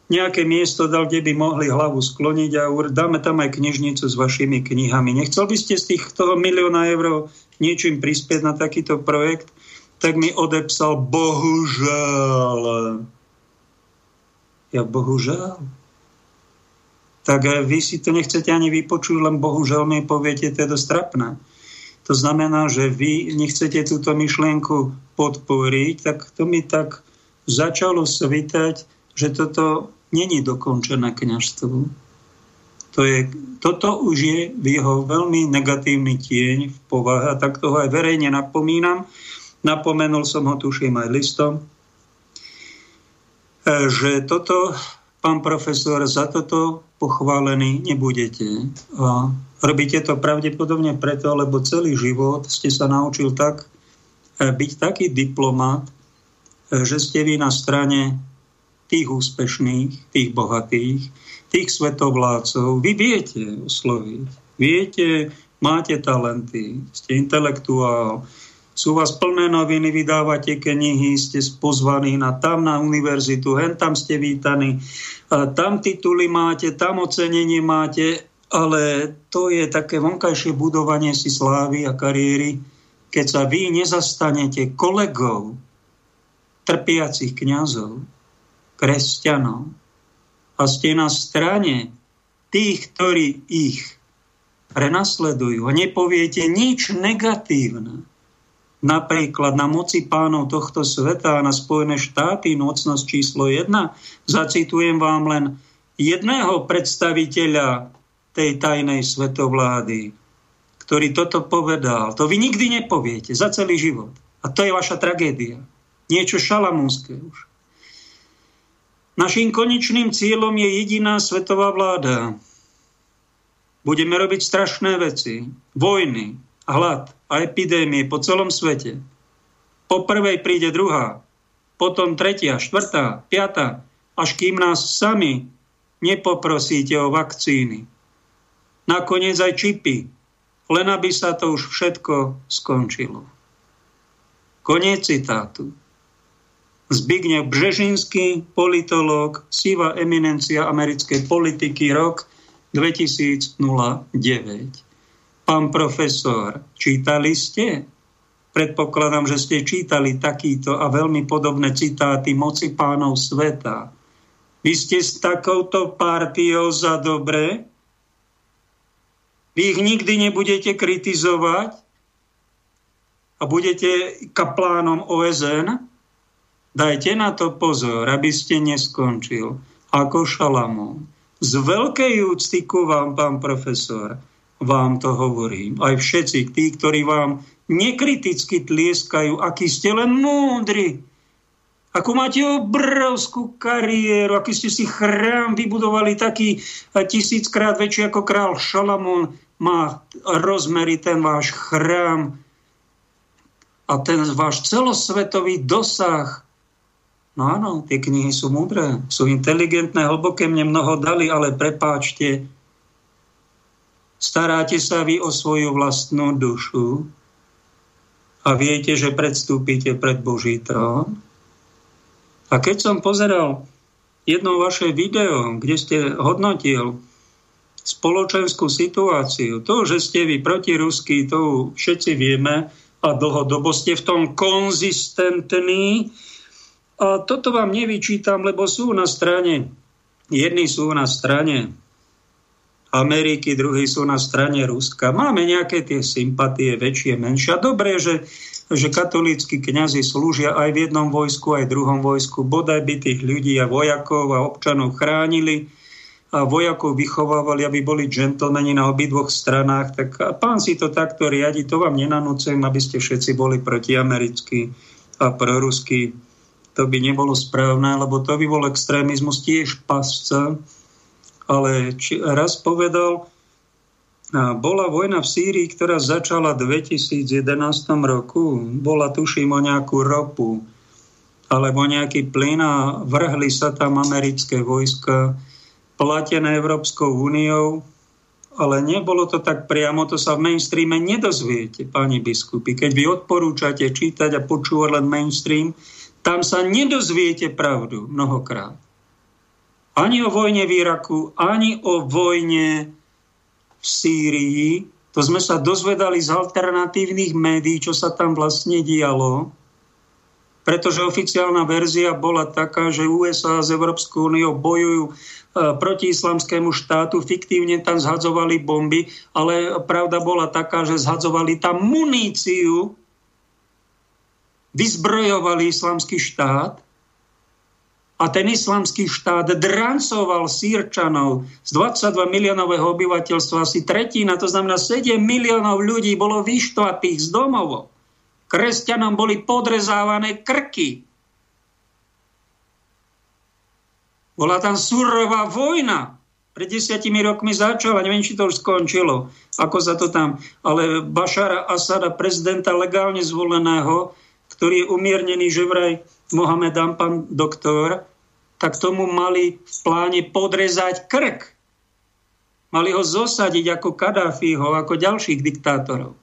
nejaké miesto dal, kde by mohli hlavu skloniť a dáme tam aj knižnicu s vašimi knihami. Nechcel by ste z tých toho milióna eur niečím prispieť na takýto projekt? Tak mi odepsal, bohužel. Ja bohužel. Tak vy si to nechcete ani vypočuť, len bohužel mi poviete, to je dosť trapné. To znamená, že vy nechcete túto myšlienku podporiť, tak to mi tak začalo svítať, že toto není dokončené kniažstvo. To je, toto už je v jeho veľmi negatívny tieň v povahe a tak toho aj verejne napomínam. Napomenul som ho, tuším, aj listom, e, že toto, pán profesor, za toto pochválený nebudete. A robíte to pravdepodobne preto, lebo celý život ste sa naučil tak e, byť taký diplomat, e, že ste vy na strane tých úspešných, tých bohatých, tých svetovládcov. Vy viete osloviť, viete, máte talenty, ste intelektuál, sú vás plné noviny, vydávate knihy, ste pozvaní na tam na univerzitu, hen tam ste vítaní, tam tituly máte, tam ocenenie máte, ale to je také vonkajšie budovanie si slávy a kariéry, keď sa vy nezastanete kolegov, trpiacich kňazov, kresťanov a ste na strane tých, ktorí ich prenasledujú a nepoviete nič negatívne, napríklad na moci pánov tohto sveta a na Spojené štáty, nocnosť číslo 1, zacitujem vám len jedného predstaviteľa tej tajnej svetovlády, ktorý toto povedal. To vy nikdy nepoviete za celý život. A to je vaša tragédia. Niečo šalamúnske už. Naším konečným cieľom je jediná svetová vláda. Budeme robiť strašné veci. Vojny, hlad a epidémie po celom svete. Po prvej príde druhá, potom tretia, štvrtá, piatá, až kým nás sami nepoprosíte o vakcíny. Nakoniec aj čipy, len aby sa to už všetko skončilo. Koniec citátu. Zbigniew Břežinský, politológ, sivá eminencia americkej politiky, rok 2009. Pán profesor, čítali ste? Predpokladám, že ste čítali takýto a veľmi podobné citáty moci pánov sveta. Vy ste s takouto partiou za dobre? Vy ich nikdy nebudete kritizovať a budete kaplánom OSN? Dajte na to pozor, aby ste neskončil ako Šalamón. Z veľkej úcty ku vám, pán profesor, vám to hovorím. Aj všetci tí, ktorí vám nekriticky tlieskajú, aký ste len múdri, ako máte obrovskú kariéru, aký ste si chrám vybudovali taký tisíckrát väčší ako král Šalamón, má rozmery ten váš chrám a ten váš celosvetový dosah No áno, tie knihy sú múdre, sú inteligentné, hlboké, mne mnoho dali, ale prepáčte, staráte sa vy o svoju vlastnú dušu a viete, že predstúpite pred Boží trón. A keď som pozeral jedno vaše video, kde ste hodnotil spoločenskú situáciu, to, že ste vy protirusky, to všetci vieme a dlhodobo ste v tom konzistentní, a toto vám nevyčítam, lebo sú na strane jedni sú na strane Ameriky, druhí sú na strane Ruska. Máme nejaké tie sympatie, väčšie, menšie. Dobré, že, že katolícky kňazi slúžia aj v jednom vojsku, aj v druhom vojsku. Bodaj by tých ľudí a vojakov a občanov chránili a vojakov vychovávali, aby boli džentlmeni na obidvoch stranách. Tak a pán si to takto riadi, to vám nenanúcem, aby ste všetci boli protiamerickí a proruskí. To by nebolo správne, lebo to by bol extrémizmus tiež pasca ale či, raz povedal, bola vojna v Sýrii, ktorá začala v 2011 roku. Bola tuším o nejakú ropu alebo nejaký plyn a vrhli sa tam americké vojska platené Európskou úniou, ale nebolo to tak priamo, to sa v mainstreame nedozviete, pani biskupy. Keď vy odporúčate čítať a počúvať len mainstream, tam sa nedozviete pravdu mnohokrát. Ani o vojne v Iraku, ani o vojne v Sýrii. To sme sa dozvedali z alternatívnych médií, čo sa tam vlastne dialo. Pretože oficiálna verzia bola taká, že USA s Európskou úniou bojujú e, proti islamskému štátu, fiktívne tam zhadzovali bomby, ale pravda bola taká, že zhadzovali tam muníciu, vyzbrojovali islamský štát a ten islamský štát drancoval sírčanov z 22 miliónového obyvateľstva asi tretina, to znamená 7 miliónov ľudí bolo vyštvatých z domov. Kresťanom boli podrezávané krky. Bola tam surová vojna. Pred desiatimi rokmi začala, neviem, či to už skončilo, ako sa to tam... Ale Bašara Asada, prezidenta legálne zvoleného, ktorý je umiernený, že vraj Mohamed Ampan, doktor, tak tomu mali v pláne podrezať krk. Mali ho zosadiť ako Kadáfiho, ako ďalších diktátorov.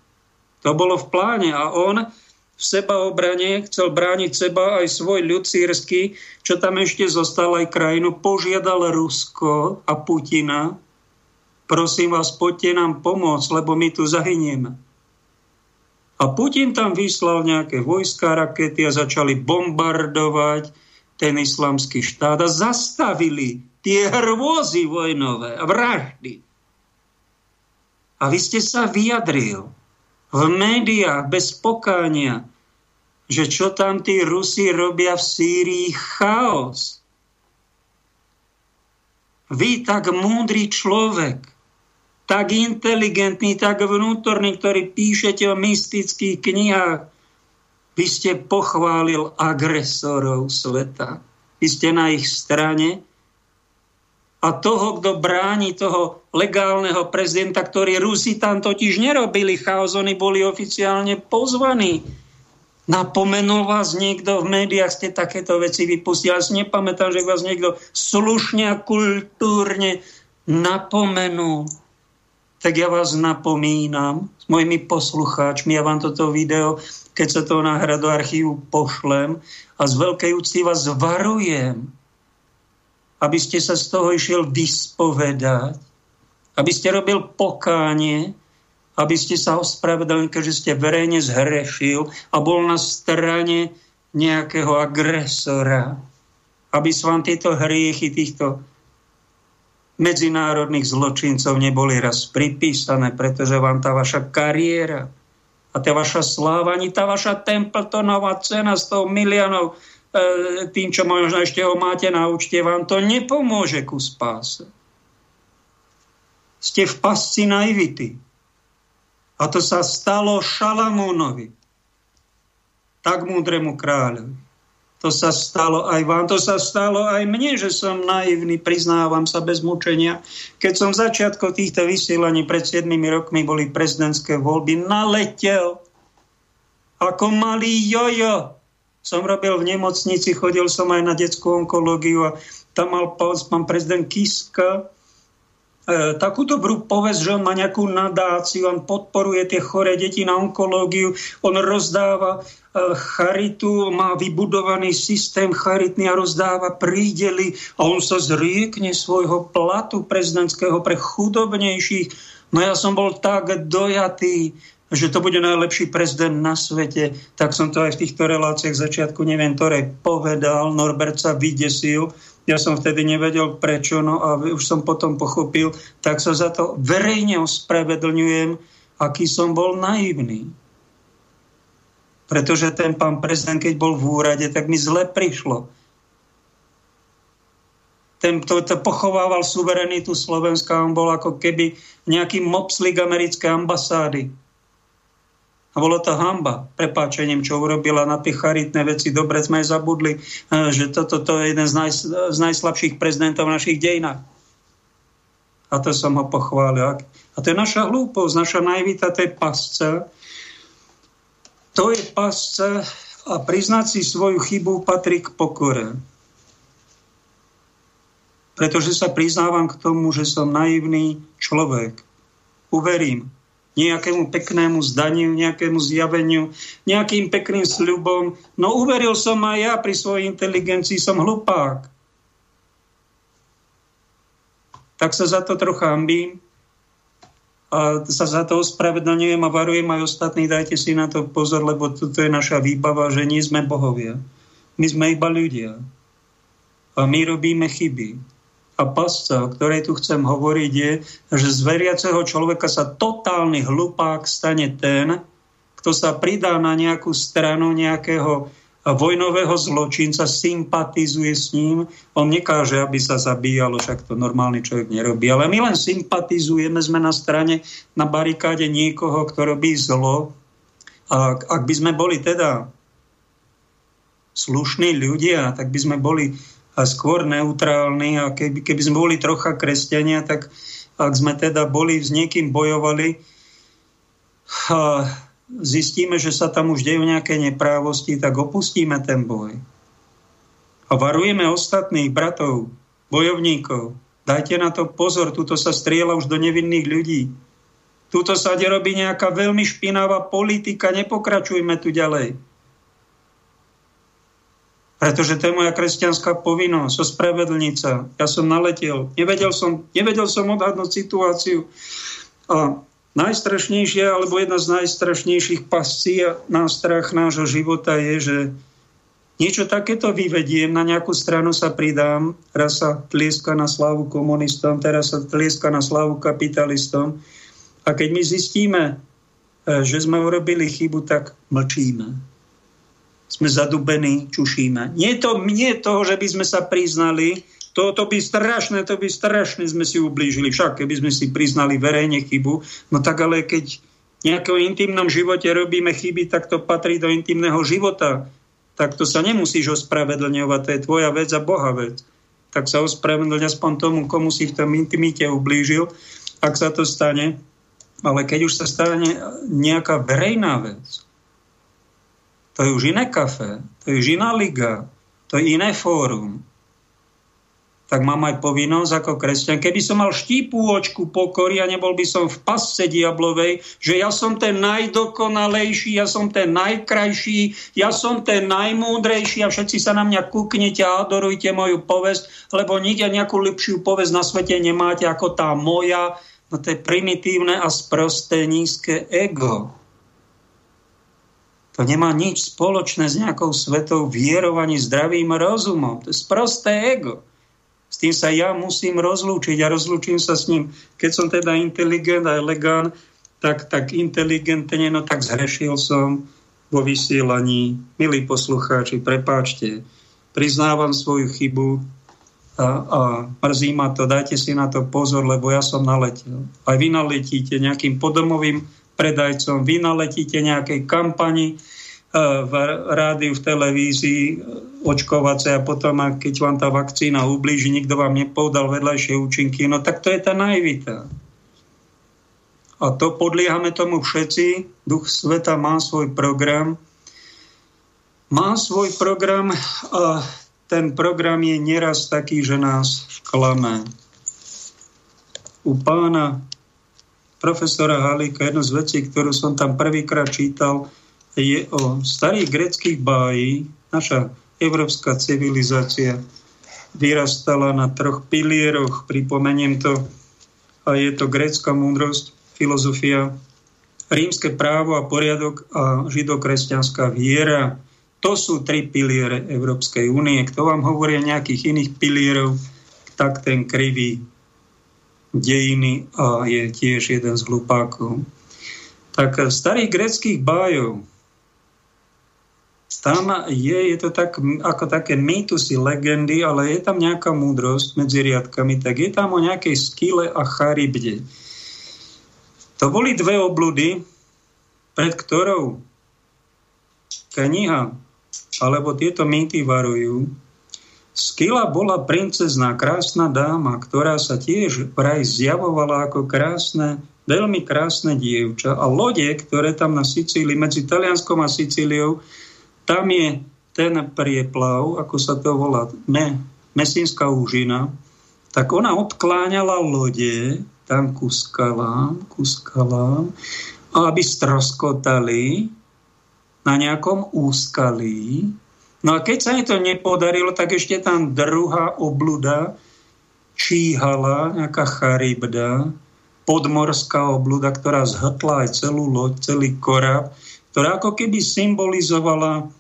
To bolo v pláne a on v sebaobrane chcel brániť seba aj svoj ľud sírsky, čo tam ešte zostal aj krajinu, požiadal Rusko a Putina, prosím vás, poďte nám pomôcť, lebo my tu zahynieme. A Putin tam vyslal nejaké vojska, rakety a začali bombardovať ten islamský štát a zastavili tie hrôzy vojnové a vraždy. A vy ste sa vyjadril v médiách bez pokánia, že čo tam tí Rusi robia v Sýrii, chaos. Vy, tak múdry človek, tak inteligentný, tak vnútorný, ktorý píšete o mystických knihách. Vy ste pochválil agresorov sveta. Vy ste na ich strane. A toho, kto bráni toho legálneho prezidenta, ktorý Rusi tam totiž nerobili chaos, oni boli oficiálne pozvaní. Napomenul vás niekto v médiách, ste takéto veci vypustili. Ja si nepamätám, že vás niekto slušne a kultúrne napomenul tak ja vás napomínam s mojimi poslucháčmi, ja vám toto video, keď sa to náhra do archívu, pošlem a z veľkej úcty vás varujem, aby ste sa z toho išiel vyspovedať, aby ste robil pokánie, aby ste sa ospravedlnili, keďže ste verejne zhrešil a bol na strane nejakého agresora, aby sa vám tieto hriechy, týchto medzinárodných zločincov neboli raz pripísané, pretože vám tá vaša kariéra a tá vaša sláva, ani tá vaša Templetonová cena z toho miliónov, e, tým, čo možno ešte ho máte na účte, vám to nepomôže ku spáse. Ste v pasci naivity. A to sa stalo Šalamúnovi, tak múdremu kráľovi. To sa stalo aj vám, to sa stalo aj mne, že som naivný, priznávam sa bez mučenia. Keď som v začiatku týchto vysielaní pred 7 rokmi boli prezidentské voľby, naletel ako malý jojo. Som robil v nemocnici, chodil som aj na detskú onkológiu a tam mal pán prezident Kiska e, takú dobrú povesť, že on má nejakú nadáciu, on podporuje tie choré deti na onkológiu, on rozdáva charitu, má vybudovaný systém charitný a rozdáva prídely a on sa zriekne svojho platu prezidentského pre chudobnejších. No ja som bol tak dojatý, že to bude najlepší prezident na svete, tak som to aj v týchto reláciách začiatku, neviem, ktoré povedal, Norbert sa vydesil, ja som vtedy nevedel prečo, no a už som potom pochopil, tak sa za to verejne ospravedlňujem, aký som bol naivný. Pretože ten pán prezident, keď bol v úrade, tak mi zle prišlo. Ten, to, to pochovával suverenitu Slovenska, on bol ako keby nejaký mopslik americkej ambasády. A bolo to hamba, prepáčením, čo urobila na tie charitné veci. Dobre sme aj zabudli, eh, že toto to je jeden z, naj, z najslabších prezidentov našich dejinách. A to som ho pochválil. A to je naša hlúposť, naša naivita, to je pasca. To je pasca a priznať si svoju chybu patrí k pokore. Pretože sa priznávam k tomu, že som naivný človek. Uverím, nejakému peknému zdaniu, nejakému zjaveniu, nejakým pekným sľubom. No uveril som aj ja pri svojej inteligencii, som hlupák. Tak sa za to trocha ambím a sa za to ospravedlňujem a varujem aj ostatní, dajte si na to pozor, lebo toto je naša výbava, že nie sme bohovia. My sme iba ľudia. A my robíme chyby. A pasca, o ktorej tu chcem hovoriť, je, že z veriaceho človeka sa totálny hlupák stane ten, kto sa pridá na nejakú stranu nejakého vojnového zločinca, sympatizuje s ním. On nekáže, aby sa zabíjalo, však to normálny človek nerobí. Ale my len sympatizujeme, sme na strane, na barikáde niekoho, kto robí zlo. A ak by sme boli teda slušní ľudia, tak by sme boli skôr neutrálni a keby, keby sme boli trocha kresťania, tak ak sme teda boli s niekým bojovali zistíme, že sa tam už dejú nejaké neprávosti, tak opustíme ten boj. A varujeme ostatných bratov, bojovníkov. Dajte na to pozor, tuto sa strieľa už do nevinných ľudí. Tuto sa robí nejaká veľmi špinavá politika, nepokračujme tu ďalej. Pretože to je moja kresťanská povinnosť, ospravedlniť sa. Ja som naletel. Nevedel som, nevedel som odhadnúť situáciu. A najstrašnejšia, alebo jedna z najstrašnejších pascí a nástrach nášho života je, že niečo takéto vyvediem, na nejakú stranu sa pridám, raz sa tlieska na slavu komunistom, teraz sa tlieska na slavu kapitalistom. A keď my zistíme, eh, že sme urobili chybu, tak mlčíme sme zadubení, čušíme. Nie je to, nie toho, že by sme sa priznali, to, to by strašné, to by strašne sme si ublížili. Však, keby sme si priznali verejne chybu, no tak ale keď v nejakom intimnom živote robíme chyby, tak to patrí do intimného života. Tak to sa nemusíš ospravedlňovať, to je tvoja vec a Boha vec. Tak sa ospravedlň aspoň tomu, komu si v tom intimite ublížil, ak sa to stane. Ale keď už sa stane nejaká verejná vec, to je už iné kafe, to je už iná liga, to je iné fórum. Tak mám aj povinnosť ako kresťan. Keby som mal štípôčku pokory a nebol by som v pasce diablovej, že ja som ten najdokonalejší, ja som ten najkrajší, ja som ten najmúdrejší a všetci sa na mňa kúknete a adorujte moju povesť, lebo nikde nejakú lepšiu povesť na svete nemáte ako tá moja. No to je primitívne a sprosté nízke ego. To nemá nič spoločné s nejakou svetou vierou ani zdravým rozumom. To je sprosté ego. S tým sa ja musím rozlúčiť a rozlúčim sa s ním. Keď som teda inteligent a elegant, tak, tak inteligentne, no tak zhrešil som vo vysielaní. Milí poslucháči, prepáčte, priznávam svoju chybu a, a mrzí ma to, dajte si na to pozor, lebo ja som naletel. Aj vy naletíte nejakým podomovým predajcom, vy naletíte nejakej kampani v rádiu, v televízii e, očkovacej a potom, keď vám tá vakcína ublíži, nikto vám nepovedal vedľajšie účinky, no tak to je tá naivita. A to podliehame tomu všetci. Duch sveta má svoj program. Má svoj program a ten program je neraz taký, že nás klame. U pána profesora Halíka, jedna z vecí, ktorú som tam prvýkrát čítal, je o starých greckých bájí. Naša európska civilizácia vyrastala na troch pilieroch, pripomeniem to, a je to grécka múdrosť, filozofia, rímske právo a poriadok a židokresťanská viera. To sú tri piliere Európskej únie. Kto vám hovorí o nejakých iných pilierov, tak ten krivý dejiny a je tiež jeden z hlupákov. Tak starých greckých bájov, tam je, je to tak, ako také mýtusy, legendy, ale je tam nejaká múdrosť medzi riadkami, tak je tam o nejakej skyle a charybde. To boli dve obludy, pred ktorou kniha alebo tieto mýty varujú. Skila bola princezná, krásna dáma, ktorá sa tiež vraj zjavovala ako krásne, veľmi krásne dievča. A lode, ktoré tam na Sicílii, medzi Talianskom a Sicíliou, tam je ten prieplav, ako sa to volá, me, Mesínska úžina, tak ona odkláňala lode tam ku skalám, ku skalám, aby stroskotali na nejakom úskalí. No a keď sa jej to nepodarilo, tak ešte tam druhá obluda číhala, nejaká charybda, podmorská obluda, ktorá zhotla aj celú loď, celý korab, ktorá ako keby symbolizovala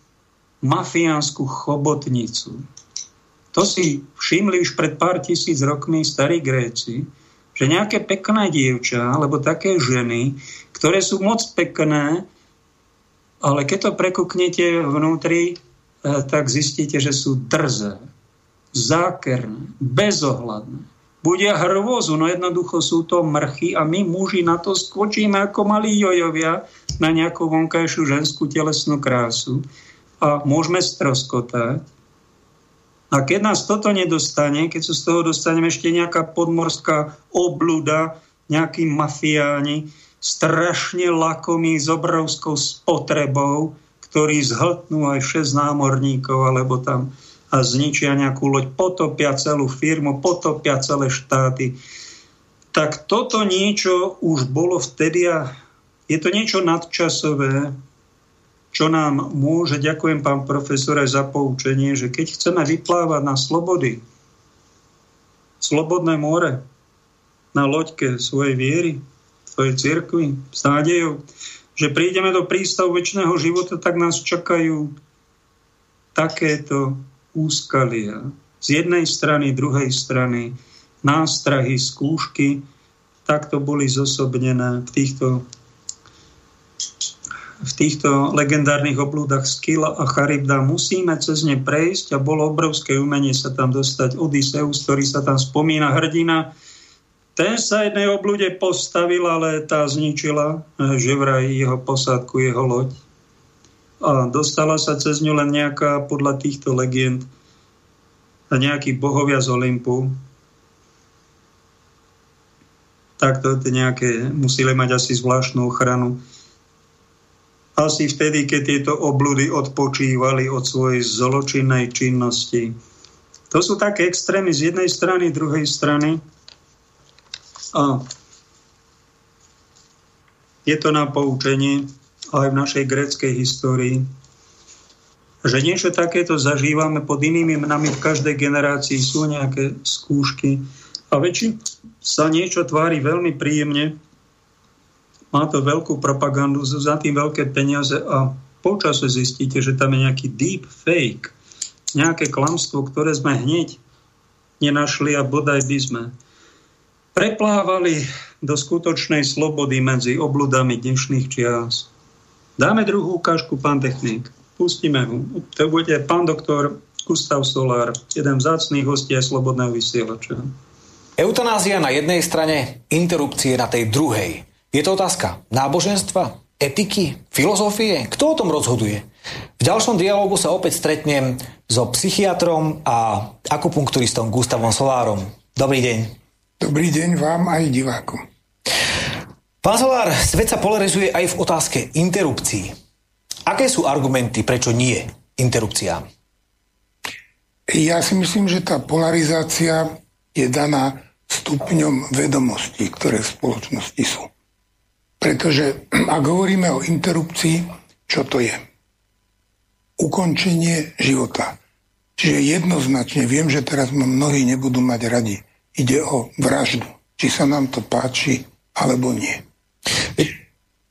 mafiánsku chobotnicu. To si všimli už pred pár tisíc rokmi starí Gréci, že nejaké pekné dievča, alebo také ženy, ktoré sú moc pekné, ale keď to prekuknete vnútri, eh, tak zistíte, že sú drzé, zákerné, bezohľadné. Budia hrôzu, no jednoducho sú to mrchy a my muži na to skočíme ako malí jojovia na nejakú vonkajšiu ženskú telesnú krásu a môžeme stroskotať. A keď nás toto nedostane, keď sa z toho dostaneme ešte nejaká podmorská obluda, nejakí mafiáni, strašne lakomí s obrovskou spotrebou, ktorí zhltnú aj 6 námorníkov, alebo tam a zničia nejakú loď, potopia celú firmu, potopia celé štáty. Tak toto niečo už bolo vtedy a je to niečo nadčasové, čo nám môže, ďakujem pán profesor aj za poučenie, že keď chceme vyplávať na slobody, slobodné more, na loďke svojej viery, svojej cirkvi, s nádejou, že prídeme do prístavu väčšného života, tak nás čakajú takéto úskalia. Z jednej strany, druhej strany, nástrahy, skúšky, takto boli zosobnené v týchto v týchto legendárnych oblúdach Skila a Charybda musíme cez ne prejsť a bolo obrovské umenie sa tam dostať. Odysseus, ktorý sa tam spomína, hrdina, ten sa jednej oblúde postavil, ale tá zničila, že vraj jeho posádku, jeho loď. A dostala sa cez ňu len nejaká, podľa týchto legend, nejaký bohovia z Olympu. Takto nejaké, museli mať asi zvláštnu ochranu asi vtedy, keď tieto obludy odpočívali od svojej zločinnej činnosti. To sú také extrémy z jednej strany, druhej strany. A je to na poučenie aj v našej gréckej histórii, že niečo takéto zažívame pod inými menami v každej generácii, sú nejaké skúšky a väčšin sa niečo tvári veľmi príjemne, má to veľkú propagandu, za tým veľké peniaze a počase zistíte, že tam je nejaký deep fake, nejaké klamstvo, ktoré sme hneď nenašli a bodaj by sme preplávali do skutočnej slobody medzi obludami dnešných čias. Dáme druhú ukážku, pán technik. Pustíme ho. To bude pán doktor Gustav Solár, jeden vzácných hostí aj Slobodného vysielača. Eutanázia na jednej strane, interrupcie na tej druhej. Je to otázka náboženstva, etiky, filozofie? Kto o tom rozhoduje? V ďalšom dialogu sa opäť stretnem so psychiatrom a akupunkturistom Gustavom Solárom. Dobrý deň. Dobrý deň vám aj divákom. Pán Solár, svet sa polarizuje aj v otázke interrupcií. Aké sú argumenty, prečo nie interrupciám? Ja si myslím, že tá polarizácia je daná stupňom vedomostí, ktoré v spoločnosti sú. Pretože ak hovoríme o interrupcii, čo to je? Ukončenie života. Čiže jednoznačne viem, že teraz ma mnohí nebudú mať radi. Ide o vraždu. Či sa nám to páči, alebo nie.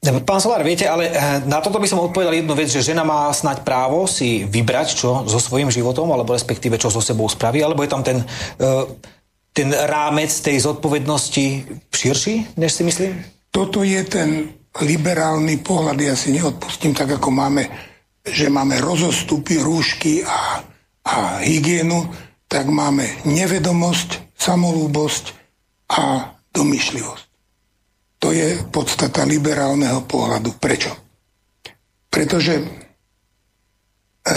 Pán Solár, viete, ale eh, na toto by som odpovedal jednu vec, že žena má snať právo si vybrať, čo so svojím životom, alebo respektíve čo so sebou spraví, alebo je tam ten, eh, ten rámec tej zodpovednosti širší, než si myslím? Toto je ten liberálny pohľad, ja si neodpustím tak, ako máme, že máme rozostupy, rúšky a, a hygienu, tak máme nevedomosť, samolúbosť a domyšľivosť. To je podstata liberálneho pohľadu. Prečo? Pretože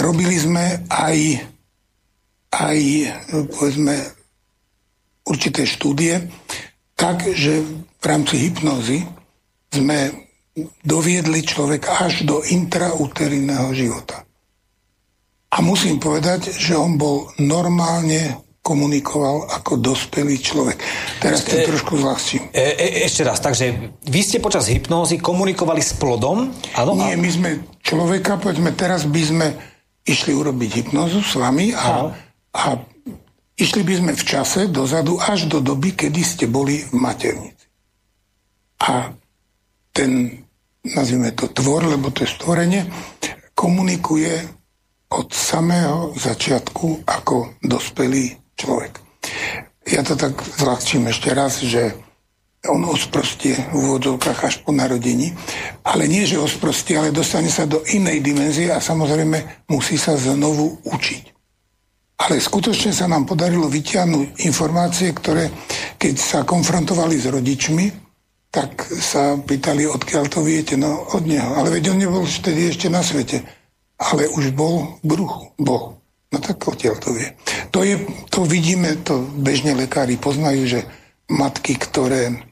robili sme aj, aj povedzme, určité štúdie, tak, že v rámci hypnózy sme doviedli človeka až do intrauterinného života. A musím povedať, že on bol normálne komunikoval ako dospelý človek. Teraz to e, trošku zľahčím. E, e, ešte raz, takže vy ste počas hypnózy komunikovali s plodom? Ano? Nie, my sme človeka, povedzme, teraz by sme išli urobiť hypnózu s vami a, a išli by sme v čase dozadu až do doby, kedy ste boli v maternici. A ten, nazvime to tvor, lebo to je stvorenie, komunikuje od samého začiatku ako dospelý človek. Ja to tak zľahčím ešte raz, že on osprostie v úvodzovkách až po narodení, ale nie, že osprostie, ale dostane sa do inej dimenzie a samozrejme musí sa znovu učiť. Ale skutočne sa nám podarilo vyťahnuť informácie, ktoré keď sa konfrontovali s rodičmi, tak sa pýtali, odkiaľ to viete, no od neho. Ale veď on nebol vtedy ešte na svete, ale už bol v bruchu, bol. No tak odtiaľ to vie. To, je, to vidíme, to bežne lekári poznajú, že matky, ktoré,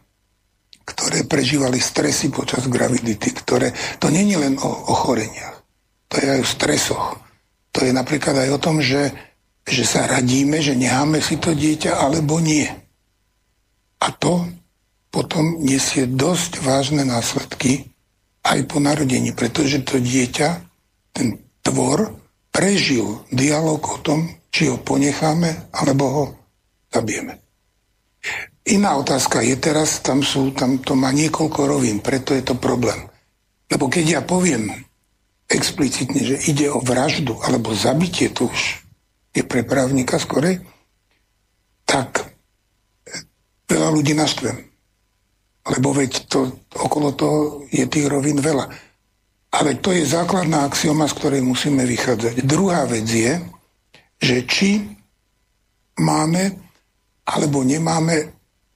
ktoré prežívali stresy počas gravidity, ktoré, to je len o ochoreniach, to je aj o stresoch. To je napríklad aj o tom, že, že sa radíme, že necháme si to dieťa alebo nie. A to potom nesie dosť vážne následky aj po narodení, pretože to dieťa, ten tvor, prežil dialog o tom, či ho ponecháme, alebo ho zabijeme. Iná otázka je teraz, tam, sú, tam to má niekoľko rovín, preto je to problém. Lebo keď ja poviem explicitne, že ide o vraždu alebo zabitie, to už je pre právnika skorej, tak veľa ľudí naštvem. Lebo veď to, okolo toho je tých rovín veľa. Ale to je základná axioma, z ktorej musíme vychádzať. Druhá vec je, že či máme alebo nemáme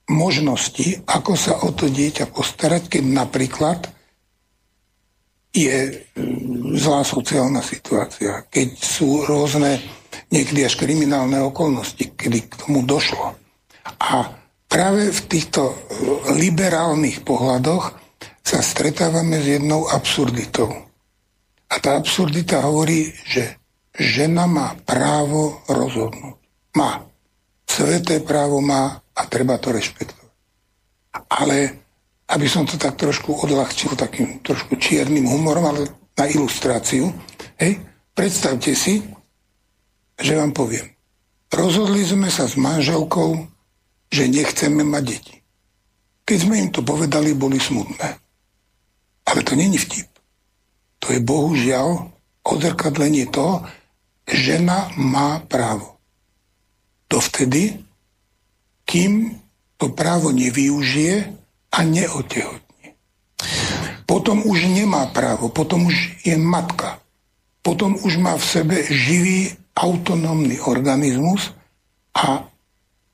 možnosti, ako sa o to dieťa postarať, keď napríklad je mm, zlá sociálna situácia, keď sú rôzne niekedy až kriminálne okolnosti, kedy k tomu došlo. A práve v týchto liberálnych pohľadoch sa stretávame s jednou absurditou. A tá absurdita hovorí, že žena má právo rozhodnúť. Má. Sveté právo má a treba to rešpektovať. Ale aby som to tak trošku odľahčil takým trošku čiernym humorom, ale na ilustráciu, hej, predstavte si, že vám poviem. Rozhodli sme sa s manželkou, že nechceme mať deti. Keď sme im to povedali, boli smutné. Ale to není vtip. To je bohužiaľ odzrkadlenie toho, žena má právo. Dovtedy, kým to právo nevyužije a neotehotne. Potom už nemá právo, potom už je matka. Potom už má v sebe živý autonómny organizmus a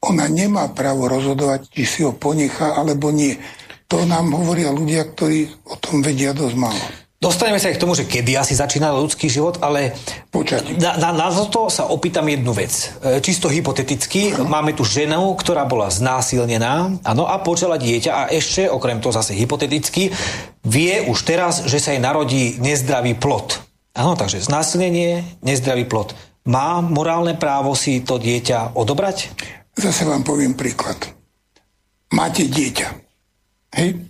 ona nemá právo rozhodovať, či si ho ponechá alebo nie. To nám hovoria ľudia, ktorí o tom vedia dosť málo. Dostaneme sa aj k tomu, že kedy asi začínal ľudský život, ale na, na, na to sa opýtam jednu vec. E, čisto hypoteticky, no. máme tu ženu, ktorá bola znásilnená ano, a počala dieťa a ešte, okrem toho zase hypoteticky, vie už teraz, že sa jej narodí nezdravý plod. Áno, takže znásilnenie, nezdravý plod. Má morálne právo si to dieťa odobrať? Zase vám poviem príklad. Máte dieťa. Hej?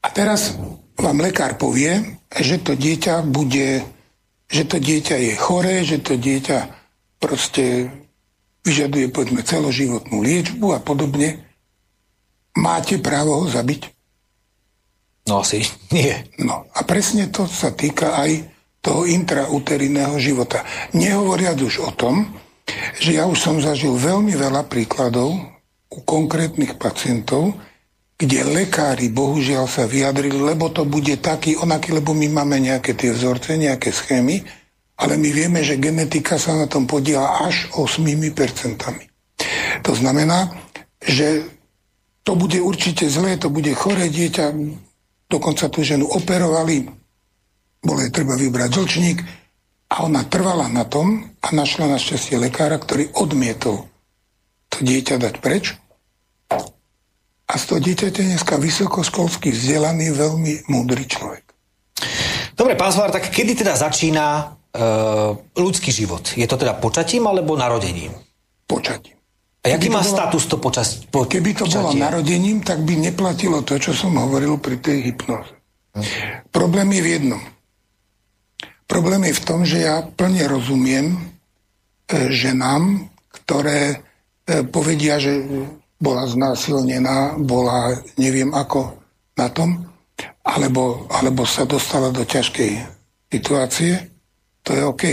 A teraz vám lekár povie, že to dieťa bude, že to dieťa je choré, že to dieťa proste vyžaduje, povedzme, celoživotnú liečbu a podobne. Máte právo ho zabiť? No asi nie. No a presne to sa týka aj toho intrauteriného života. Nehovoriac už o tom, že ja už som zažil veľmi veľa príkladov u konkrétnych pacientov, kde lekári bohužiaľ sa vyjadrili, lebo to bude taký, onaký, lebo my máme nejaké tie vzorce, nejaké schémy, ale my vieme, že genetika sa na tom podiela až 8%. To znamená, že to bude určite zlé, to bude choré dieťa, dokonca tú ženu operovali, bolo je treba vybrať žlčník a ona trvala na tom a našla našťastie lekára, ktorý odmietol to dieťa dať preč. A z toho dieťaťa je dneska vysokoškolský vzdelaný, veľmi múdry človek. Dobre, pán Svar, tak kedy teda začína e, ľudský život? Je to teda počatím alebo narodením? Počatím. A jaký má bola, status to počas, po, Keby to bolo narodením, tak by neplatilo to, čo som hovoril pri tej hypnoze. Hm. Problém je v jednom. Problém je v tom, že ja plne rozumiem e, ženám, ktoré e, povedia, že bola znásilnená, bola neviem ako na tom, alebo, alebo sa dostala do ťažkej situácie, to je OK.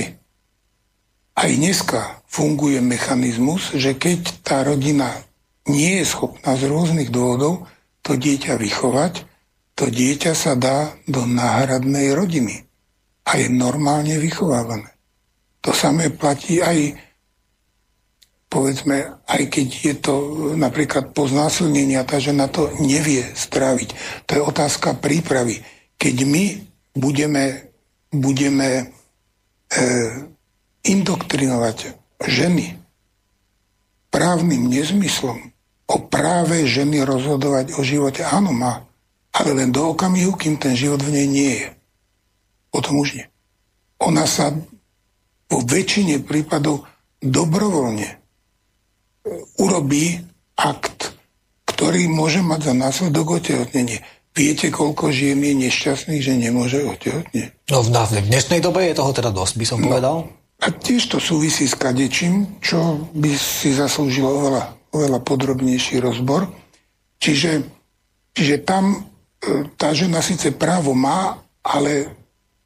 Aj dneska funguje mechanizmus, že keď tá rodina nie je schopná z rôznych dôvodov to dieťa vychovať, to dieťa sa dá do náhradnej rodiny a je normálne vychovávané. To samé platí aj povedzme, aj keď je to napríklad po znásilnení a tá žena to nevie stráviť. To je otázka prípravy. Keď my budeme, budeme e, indoktrinovať ženy právnym nezmyslom o práve ženy rozhodovať o živote, áno má, ale len do okamihu, kým ten život v nej nie je. Potom už nie. Ona sa vo väčšine prípadov dobrovoľne urobí akt, ktorý môže mať za následok otehotnenie. Viete, koľko žien je nešťastných, že nemôže otehotnieť? No v, v dnešnej dobe je toho teda dosť, by som no, povedal. A tiež to súvisí s kadečím, čo by si zaslúžilo oveľa, oveľa podrobnejší rozbor. Čiže, čiže tam e, tá žena síce právo má, ale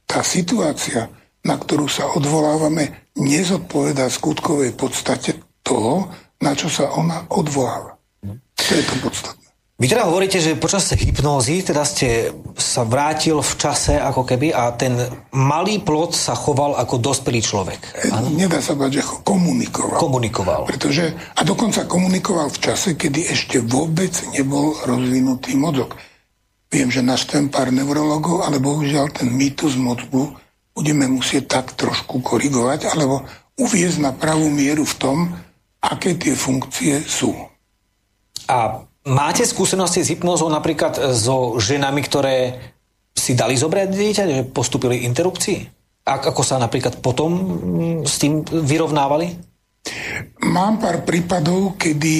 tá situácia, na ktorú sa odvolávame, nezodpovedá skutkovej podstate toho, na čo sa ona odvoláva. To je to podstatné. Vy teda hovoríte, že počas hypnózy teda ste sa vrátil v čase ako keby a ten malý plod sa choval ako dospelý človek. Ano? Nedá sa bať, že komunikoval. Komunikoval. Pretože, a dokonca komunikoval v čase, kedy ešte vôbec nebol rozvinutý mozog. Viem, že náš ten pár neurologov, ale bohužiaľ ten mýtus mozgu budeme musieť tak trošku korigovať, alebo uviezť na pravú mieru v tom, aké tie funkcie sú. A máte skúsenosti s hypnózou napríklad so ženami, ktoré si dali zobrať dieťa, že postupili interrupcii? A ako sa napríklad potom mm, s tým vyrovnávali? Mám pár prípadov, kedy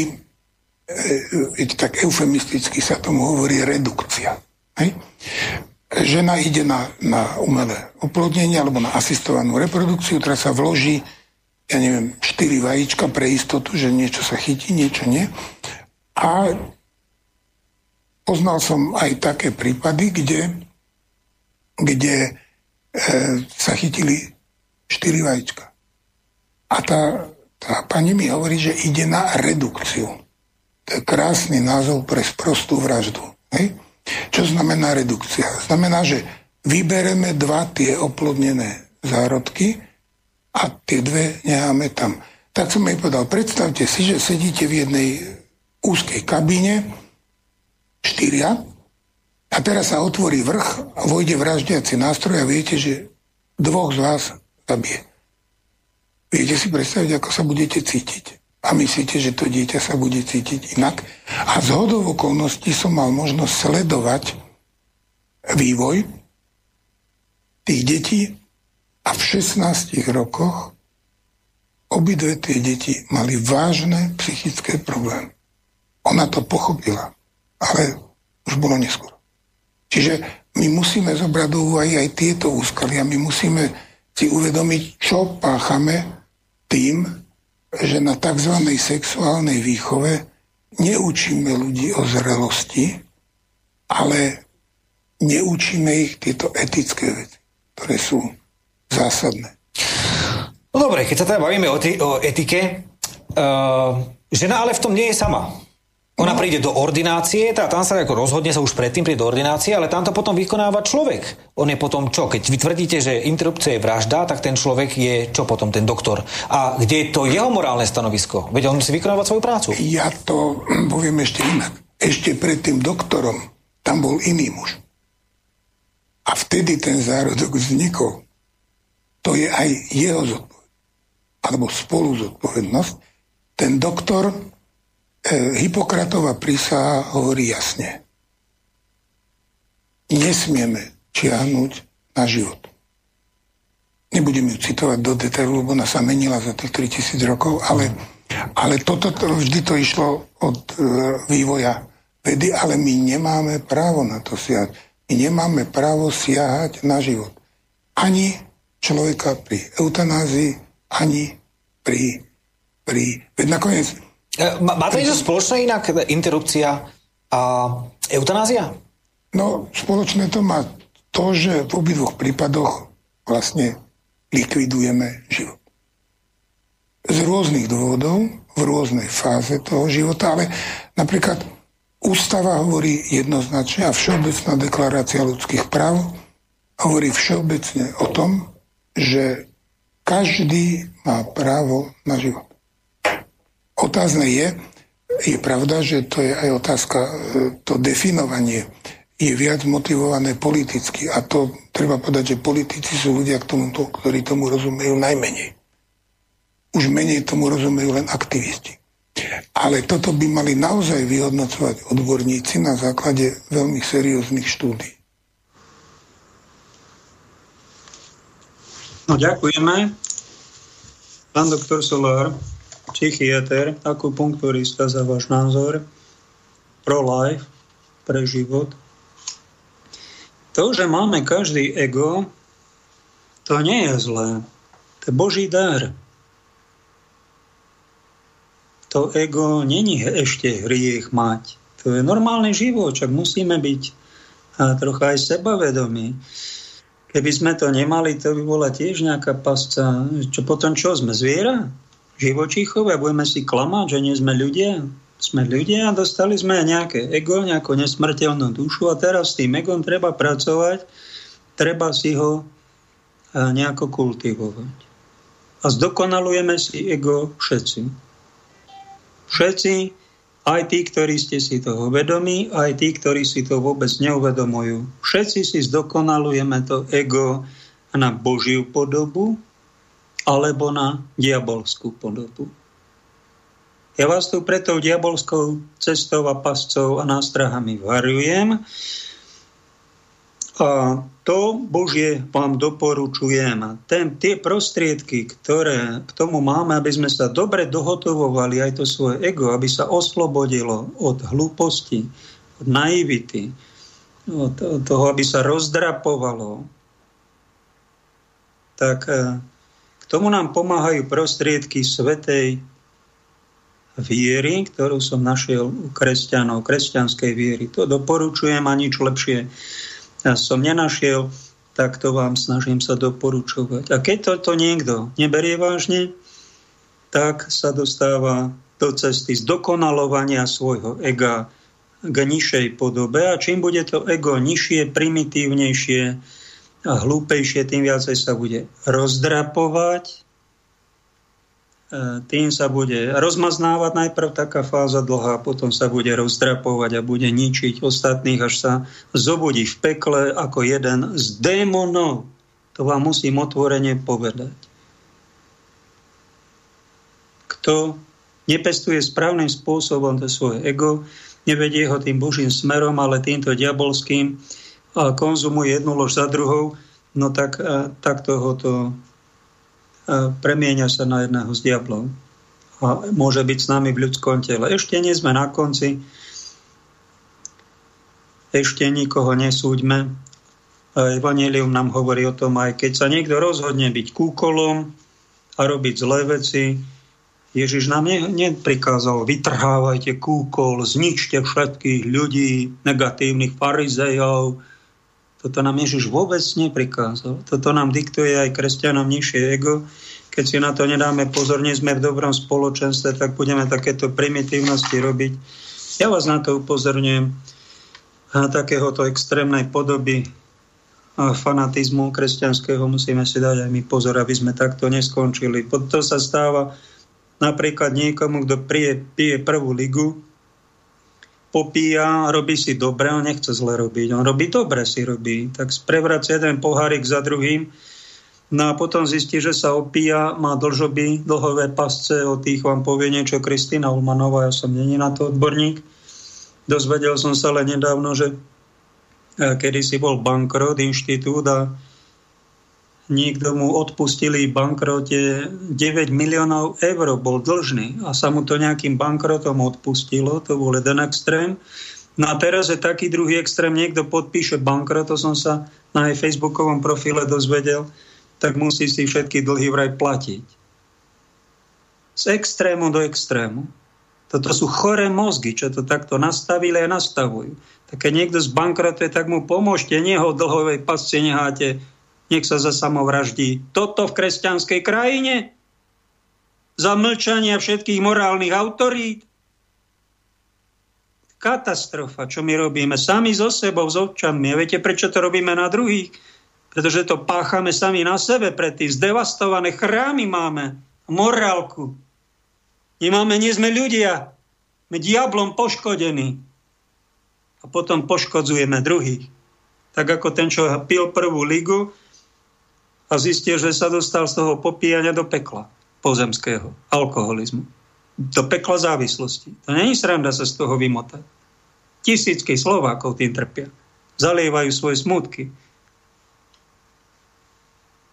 e, tak eufemisticky sa tomu hovorí redukcia. Hej? Žena ide na, na umelé oplodnenie alebo na asistovanú reprodukciu, ktorá sa vloží ja neviem, 4 vajíčka pre istotu, že niečo sa chytí, niečo nie. A poznal som aj také prípady, kde, kde e, sa chytili 4 vajíčka. A tá, tá pani mi hovorí, že ide na redukciu. To je krásny názov pre sprostú vraždu. Hej? Čo znamená redukcia? Znamená, že vybereme dva tie oplodnené zárodky, a tie dve necháme tam. Tak som jej povedal, predstavte si, že sedíte v jednej úzkej kabíne, štyria, a teraz sa otvorí vrch a vojde vraždiaci nástroj a viete, že dvoch z vás zabije. Viete si predstaviť, ako sa budete cítiť. A myslíte, že to dieťa sa bude cítiť inak. A z hodov okolností som mal možnosť sledovať vývoj tých detí a v 16 rokoch obidve tie deti mali vážne psychické problémy. Ona to pochopila, ale už bolo neskoro. Čiže my musíme zobrať do úvahy aj tieto úskalia. My musíme si uvedomiť, čo páchame tým, že na tzv. sexuálnej výchove neučíme ľudí o zrelosti, ale neučíme ich tieto etické veci, ktoré sú zásadné. No dobre, keď sa teda bavíme o, t- o etike, uh, žena ale v tom nie je sama. Ona príde do ordinácie, tá, tam sa ako rozhodne sa už predtým príde do ordinácie, ale tam to potom vykonáva človek. On je potom čo? Keď vy tvrdíte, že interrupcia je vražda, tak ten človek je čo potom, ten doktor? A kde je to jeho morálne stanovisko? Veď on si vykonáva svoju prácu. Ja to poviem ešte inak. Ešte pred tým doktorom tam bol iný muž. A vtedy ten zárodok vznikol. To je aj jeho zodpovednosť. Alebo spolu zodpovednosť. Ten doktor E, Hipokratová prísaha hovorí jasne. Nesmieme čiahnuť na život. Nebudem ju citovať do detailu, lebo ona sa menila za tých 3000 rokov, ale, ale toto to, vždy to išlo od e, vývoja vedy, ale my nemáme právo na to siahať. My nemáme právo siahať na život. Ani človeka pri eutanázii, ani pri... pri veď nakoniec E, má to niečo spoločné inak, interrupcia a eutanázia? No, spoločné to má to, že v obidvoch prípadoch vlastne likvidujeme život. Z rôznych dôvodov, v rôznej fáze toho života, ale napríklad Ústava hovorí jednoznačne a Všeobecná deklarácia ľudských práv hovorí všeobecne o tom, že každý má právo na život. Otázne je, je pravda, že to je aj otázka, e, to definovanie je viac motivované politicky a to treba povedať, že politici sú ľudia, ktorí tomu rozumejú najmenej. Už menej tomu rozumejú len aktivisti. Ale toto by mali naozaj vyhodnocovať odborníci na základe veľmi serióznych štúdí. No ďakujeme. Pán doktor Solár psychiatr, akupunkturista za váš názor, pro-life, pre život. To, že máme každý ego, to nie je zlé. To je Boží dar. To ego není ešte hriech mať. To je normálny život, čak musíme byť trocha aj sebavedomí. Keby sme to nemali, to by bola tiež nejaká pasca. Čo potom čo, sme zviera? živočíchové, budeme si klamať, že nie sme ľudia. Sme ľudia a dostali sme nejaké ego, nejakú nesmrteľnú dušu a teraz s tým egom treba pracovať, treba si ho nejako kultivovať. A zdokonalujeme si ego všetci. Všetci, aj tí, ktorí ste si toho vedomí, aj tí, ktorí si to vôbec neuvedomujú. Všetci si zdokonalujeme to ego na Božiu podobu, alebo na diabolskú podobu. Ja vás tu preto diabolskou cestou a pascou a nástrahami varujem. A to Božie vám doporučujem. Ten, tie prostriedky, ktoré k tomu máme, aby sme sa dobre dohotovovali aj to svoje ego, aby sa oslobodilo od hlúposti, od naivity, od, toho, aby sa rozdrapovalo, tak eh, tomu nám pomáhajú prostriedky svetej viery, ktorú som našiel u kresťanov, kresťanskej viery. To doporučujem a nič lepšie som nenašiel, tak to vám snažím sa doporučovať. A keď toto niekto neberie vážne, tak sa dostáva do cesty zdokonalovania svojho ega k nižšej podobe a čím bude to ego nižšie, primitívnejšie, a hlúpejšie, tým viacej sa bude rozdrapovať, tým sa bude rozmaznávať najprv taká fáza dlhá, potom sa bude rozdrapovať a bude ničiť ostatných, až sa zobudí v pekle ako jeden z démonov. To vám musím otvorene povedať. Kto nepestuje správnym spôsobom to svoje ego, nevedie ho tým božím smerom, ale týmto diabolským, a konzumuje jednu lož za druhou, no tak, tak toho to premieňa sa na jedného z diablov. A môže byť s nami v ľudskom tele. Ešte nie sme na konci. Ešte nikoho nesúďme. Evangelium nám hovorí o tom, aj keď sa niekto rozhodne byť kúkolom a robiť zlé veci, Ježiš nám neprikázal, vytrhávajte kúkol, zničte všetkých ľudí, negatívnych farizejov, Toto nám Ježiš vôbec neprikázal. Toto nám diktuje aj kresťanom nižšie ego. Keď si na to nedáme pozor, nie sme v dobrom spoločenstve, tak budeme takéto primitívnosti robiť. Ja vás na to upozorňujem. A takéhoto extrémnej podoby a fanatizmu kresťanského musíme si dať aj my pozor, aby sme takto neskončili. To sa stáva napríklad niekomu, kto pije, pije prvú ligu, popíja, robí si dobre, on nechce zle robiť. On robí dobre, si robí. Tak sprevracia jeden pohárik za druhým, no a potom zistí, že sa opíja, má dlžoby, dlhové pasce, o tých vám povie niečo Kristýna Ulmanová, ja som není na to odborník. Dozvedel som sa len nedávno, že e, kedy si bol bankrot inštitút a niekto mu odpustili bankrote 9 miliónov eur, bol dlžný a sa mu to nejakým bankrotom odpustilo, to bol jeden extrém. No a teraz je taký druhý extrém, niekto podpíše bankrot, to som sa na jej facebookovom profile dozvedel, tak musí si všetky dlhy vraj platiť. Z extrému do extrému. Toto sú choré mozgy, čo to takto nastavili a nastavujú. Tak keď niekto zbankrotuje, tak mu pomôžte, nie ho dlhovej pasce necháte nech sa zasamovraždí. Toto v kresťanskej krajine? Za mlčania všetkých morálnych autorít? Katastrofa, čo my robíme sami so sebou, s občanmi. A viete, prečo to robíme na druhých? Pretože to páchame sami na sebe, pre tých zdevastované chrámy máme, morálku. Nemáme, nie sme ľudia. My diablom poškodení. A potom poškodzujeme druhých. Tak ako ten, čo pil prvú ligu, a zistil, že sa dostal z toho popíjania do pekla pozemského, alkoholizmu. Do pekla závislosti. To není sranda sa z toho vymotať. Tisícky Slovákov tým trpia. Zalievajú svoje smutky.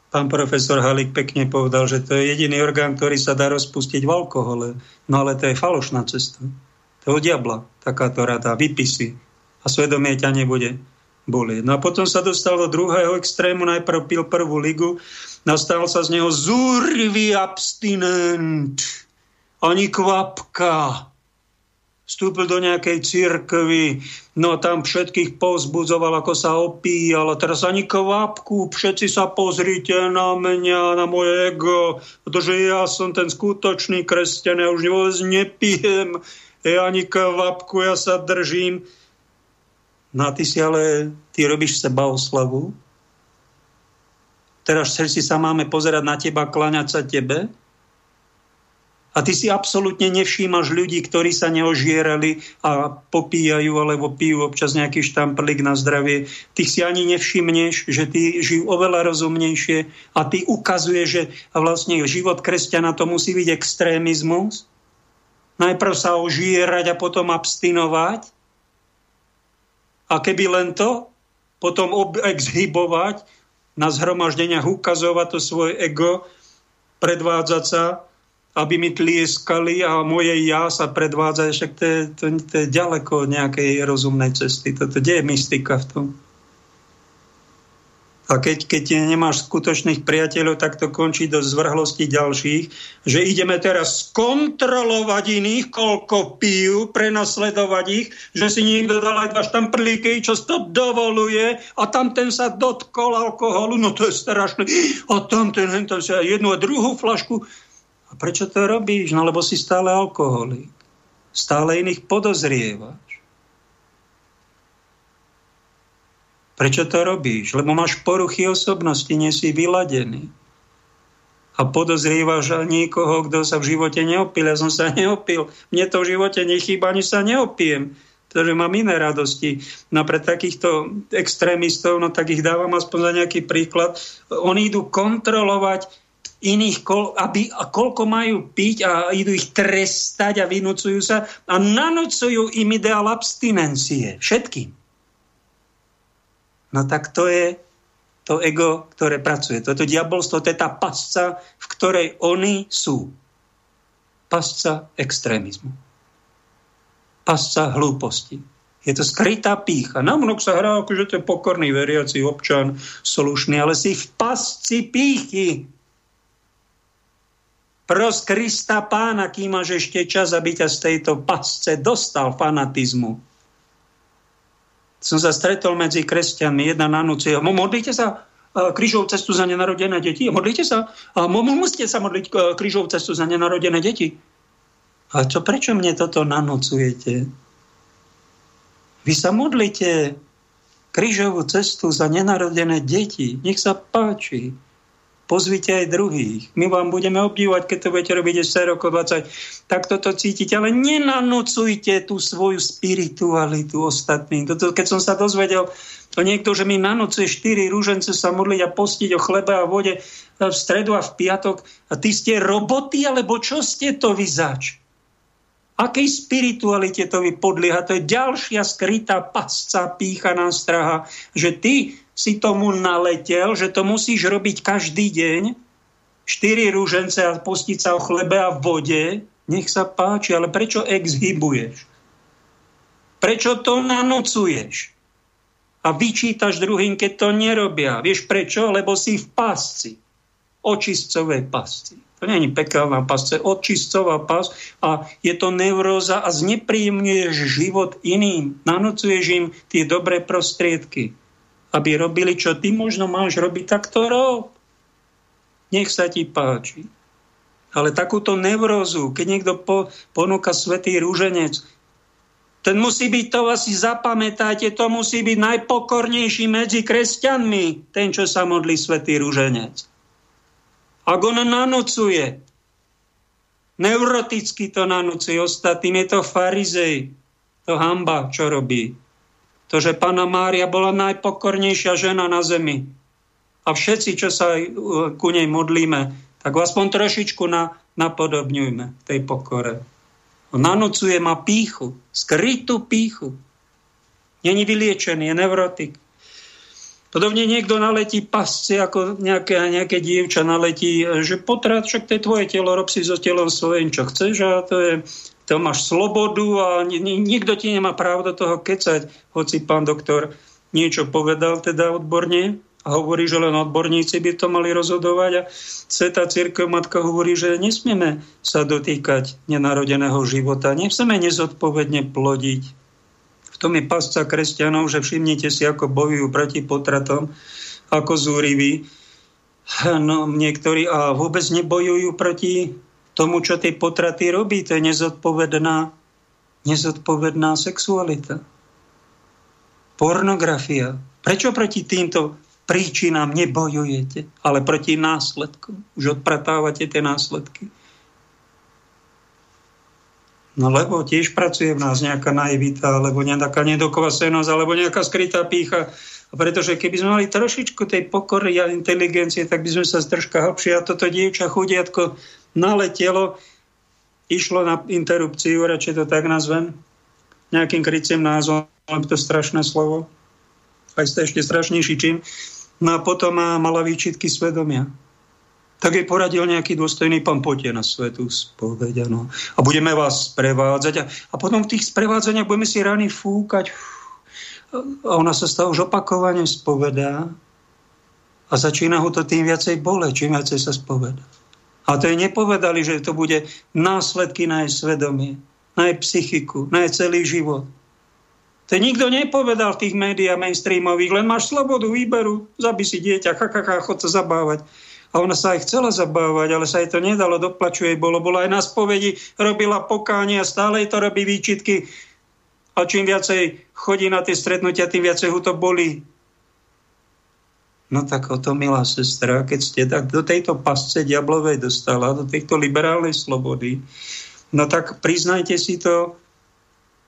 Pán profesor Halík pekne povedal, že to je jediný orgán, ktorý sa dá rozpustiť v alkohole. No ale to je falošná cesta. To je od diabla takáto rada, vypisy. A svedomie ťa nebude boli. No a potom sa dostal do druhého extrému, najprv pil prvú ligu, nastal sa z neho zúrivý abstinent, ani kvapka. Vstúpil do nejakej cirkvy, no tam všetkých pozbudzoval, ako sa opíjal. A teraz ani kvapku, všetci sa pozrite na mňa, na moje ego, pretože ja som ten skutočný kresťan, ja už vôbec nepijem, ja ani kvapku, ja sa držím No a ty si ale, ty robíš seba oslavu. Teraz všetci sa máme pozerať na teba, klaňať sa tebe. A ty si absolútne nevšímaš ľudí, ktorí sa neožierali a popíjajú alebo pijú občas nejaký štamprlik na zdravie. Ty si ani nevšimneš, že ty žijú oveľa rozumnejšie a ty ukazuje, že vlastne život kresťana to musí byť extrémizmus. Najprv sa ožierať a potom abstinovať a keby len to, potom exhibovať, na zhromaždeniach ukazovať to svoje ego, predvádzať sa, aby mi tlieskali a moje ja sa predvádzať, však to je, to, to je ďaleko nejakej rozumnej cesty. Toto, kde je mystika v tom? A keď, keď nemáš skutočných priateľov, tak to končí do zvrhlosti ďalších, že ideme teraz skontrolovať iných, koľko pijú, prenasledovať ich, že si niekto dal aj dva štamprlíky, čo to dovoluje a tam sa dotkol alkoholu, no to je strašné. A tam ten, ten sa jednu a druhú flašku. A prečo to robíš? No lebo si stále alkoholik. Stále iných podozrieva. Prečo to robíš? Lebo máš poruchy osobnosti, nie si vyladený. A podozrievaš niekoho, kto sa v živote neopil. Ja som sa neopil. Mne to v živote nechýba, ani sa neopiem. Pretože mám iné radosti. No pre takýchto extrémistov, no tak ich dávam aspoň za nejaký príklad. Oni idú kontrolovať iných, aby, a koľko majú piť a idú ich trestať a vynúcujú sa a nanúcujú im ideál abstinencie. Všetkým. No tak to je to ego, ktoré pracuje. To je to diabolstvo, to je tá pasca, v ktorej oni sú. Pasca extrémizmu. Pasca hlúposti. Je to skrytá pícha. Na mnok sa hrá, akože to je pokorný veriaci občan, slušný, ale si v pasci pýchy. Pros Krista pána, kým máš ešte čas, aby ťa z tejto pasce dostal fanatizmu som sa stretol medzi kresťanmi, jedna nanúcia, modlíte sa krížovú cestu za nenarodené deti? Modlíte sa? Musíte sa modliť krížovú cestu za nenarodené deti? A čo, prečo mne toto nanocujete? Vy sa modlite krížovú cestu za nenarodené deti. Nech sa páči. Pozvite aj druhých. My vám budeme obdivovať, keď to budete robiť 10 rokov, 20. Tak toto cítite, ale nenanocujte tú svoju spiritualitu ostatným. Toto, keď som sa dozvedel, to niekto, že mi nanocuje 4 rúžence sa modliť a postiť o chlebe a vode v stredu a v piatok. A ty ste roboty, alebo čo ste to vyzač? Akej spiritualite to vy podlieha? To je ďalšia skrytá pasca, píchaná straha, že ty si tomu naletel, že to musíš robiť každý deň, štyri rúžence a postiť sa o chlebe a vode, nech sa páči, ale prečo exhibuješ? Prečo to nanocuješ? A vyčítaš druhým, keď to nerobia. Vieš prečo? Lebo si v pásci. Očistcovej pásci. To není pekelná je očistová pás a je to neuróza a znepríjemňuješ život iným. Nanocuješ im tie dobré prostriedky, aby robili, čo ty možno máš robiť, tak to rob. Nech sa ti páči. Ale takúto neurózu, keď niekto po, ponúka svetý rúženec, ten musí byť, to asi zapamätáte, to musí byť najpokornejší medzi kresťanmi, ten, čo sa modlí svetý rúženec. Ak on nanocuje, neuroticky to nanocuje ostatným, je to farizej, to hamba, čo robí. To, že pána Mária bola najpokornejšia žena na zemi. A všetci, čo sa ku nej modlíme, tak aspoň trošičku na, napodobňujme tej pokore. Nanocuje ma píchu, skrytú píchu. Není vyliečený, je neurotik. Podobne niekto naletí pasce, ako nejaké, nejaké dievča naletí, že potrat, však to je tvoje telo, rob si so telom svojím, čo chceš a to je, to máš slobodu a nikto ti nemá právo do toho kecať, hoci pán doktor niečo povedal teda odborne a hovorí, že len odborníci by to mali rozhodovať a Sveta Církev Matka hovorí, že nesmieme sa dotýkať nenarodeného života, nechceme nezodpovedne plodiť, tom je pasca kresťanov, že všimnite si, ako bojujú proti potratom, ako zúriví. No, niektorí a vôbec nebojujú proti tomu, čo tie potraty robí. To je nezodpovedná, nezodpovedná sexualita. Pornografia. Prečo proti týmto príčinám nebojujete, ale proti následkom? Už odpratávate tie následky. No lebo tiež pracuje v nás nejaká naivita, alebo nejaká nedokovasenosť, alebo nejaká skrytá pícha. A pretože keby sme mali trošičku tej pokory a inteligencie, tak by sme sa zdržka hlbšie. A toto dievča chudiatko naletelo, išlo na interrupciu, radšej to tak nazvem, nejakým krycím názvom, lebo to strašné slovo, aj ste ešte strašnejší čin. No a potom mala výčitky svedomia tak jej poradil nejaký dôstojný pán, poďte na svetú spoveď. A budeme vás sprevádzať. A, a potom v tých sprevádzaniach budeme si rány fúkať. A ona sa stále už opakovane spovedá. A začína ho to tým viacej bole, čím viacej sa spoveda. A to jej nepovedali, že to bude následky na jej svedomie, na jej psychiku, na jej celý život. To nikto nepovedal v tých médiách mainstreamových, len máš slobodu výberu, zabi si dieťa, ha, chod sa zabávať. A ona sa aj chcela zabávať, ale sa jej to nedalo, doplačuje bolo. Bola aj na spovedi, robila pokánie a stále to robí výčitky. A čím viacej chodí na tie stretnutia, tým viacej ho to bolí. No tak o to, milá sestra, keď ste tak do tejto pasce diablovej dostala, do tejto liberálnej slobody, no tak priznajte si to,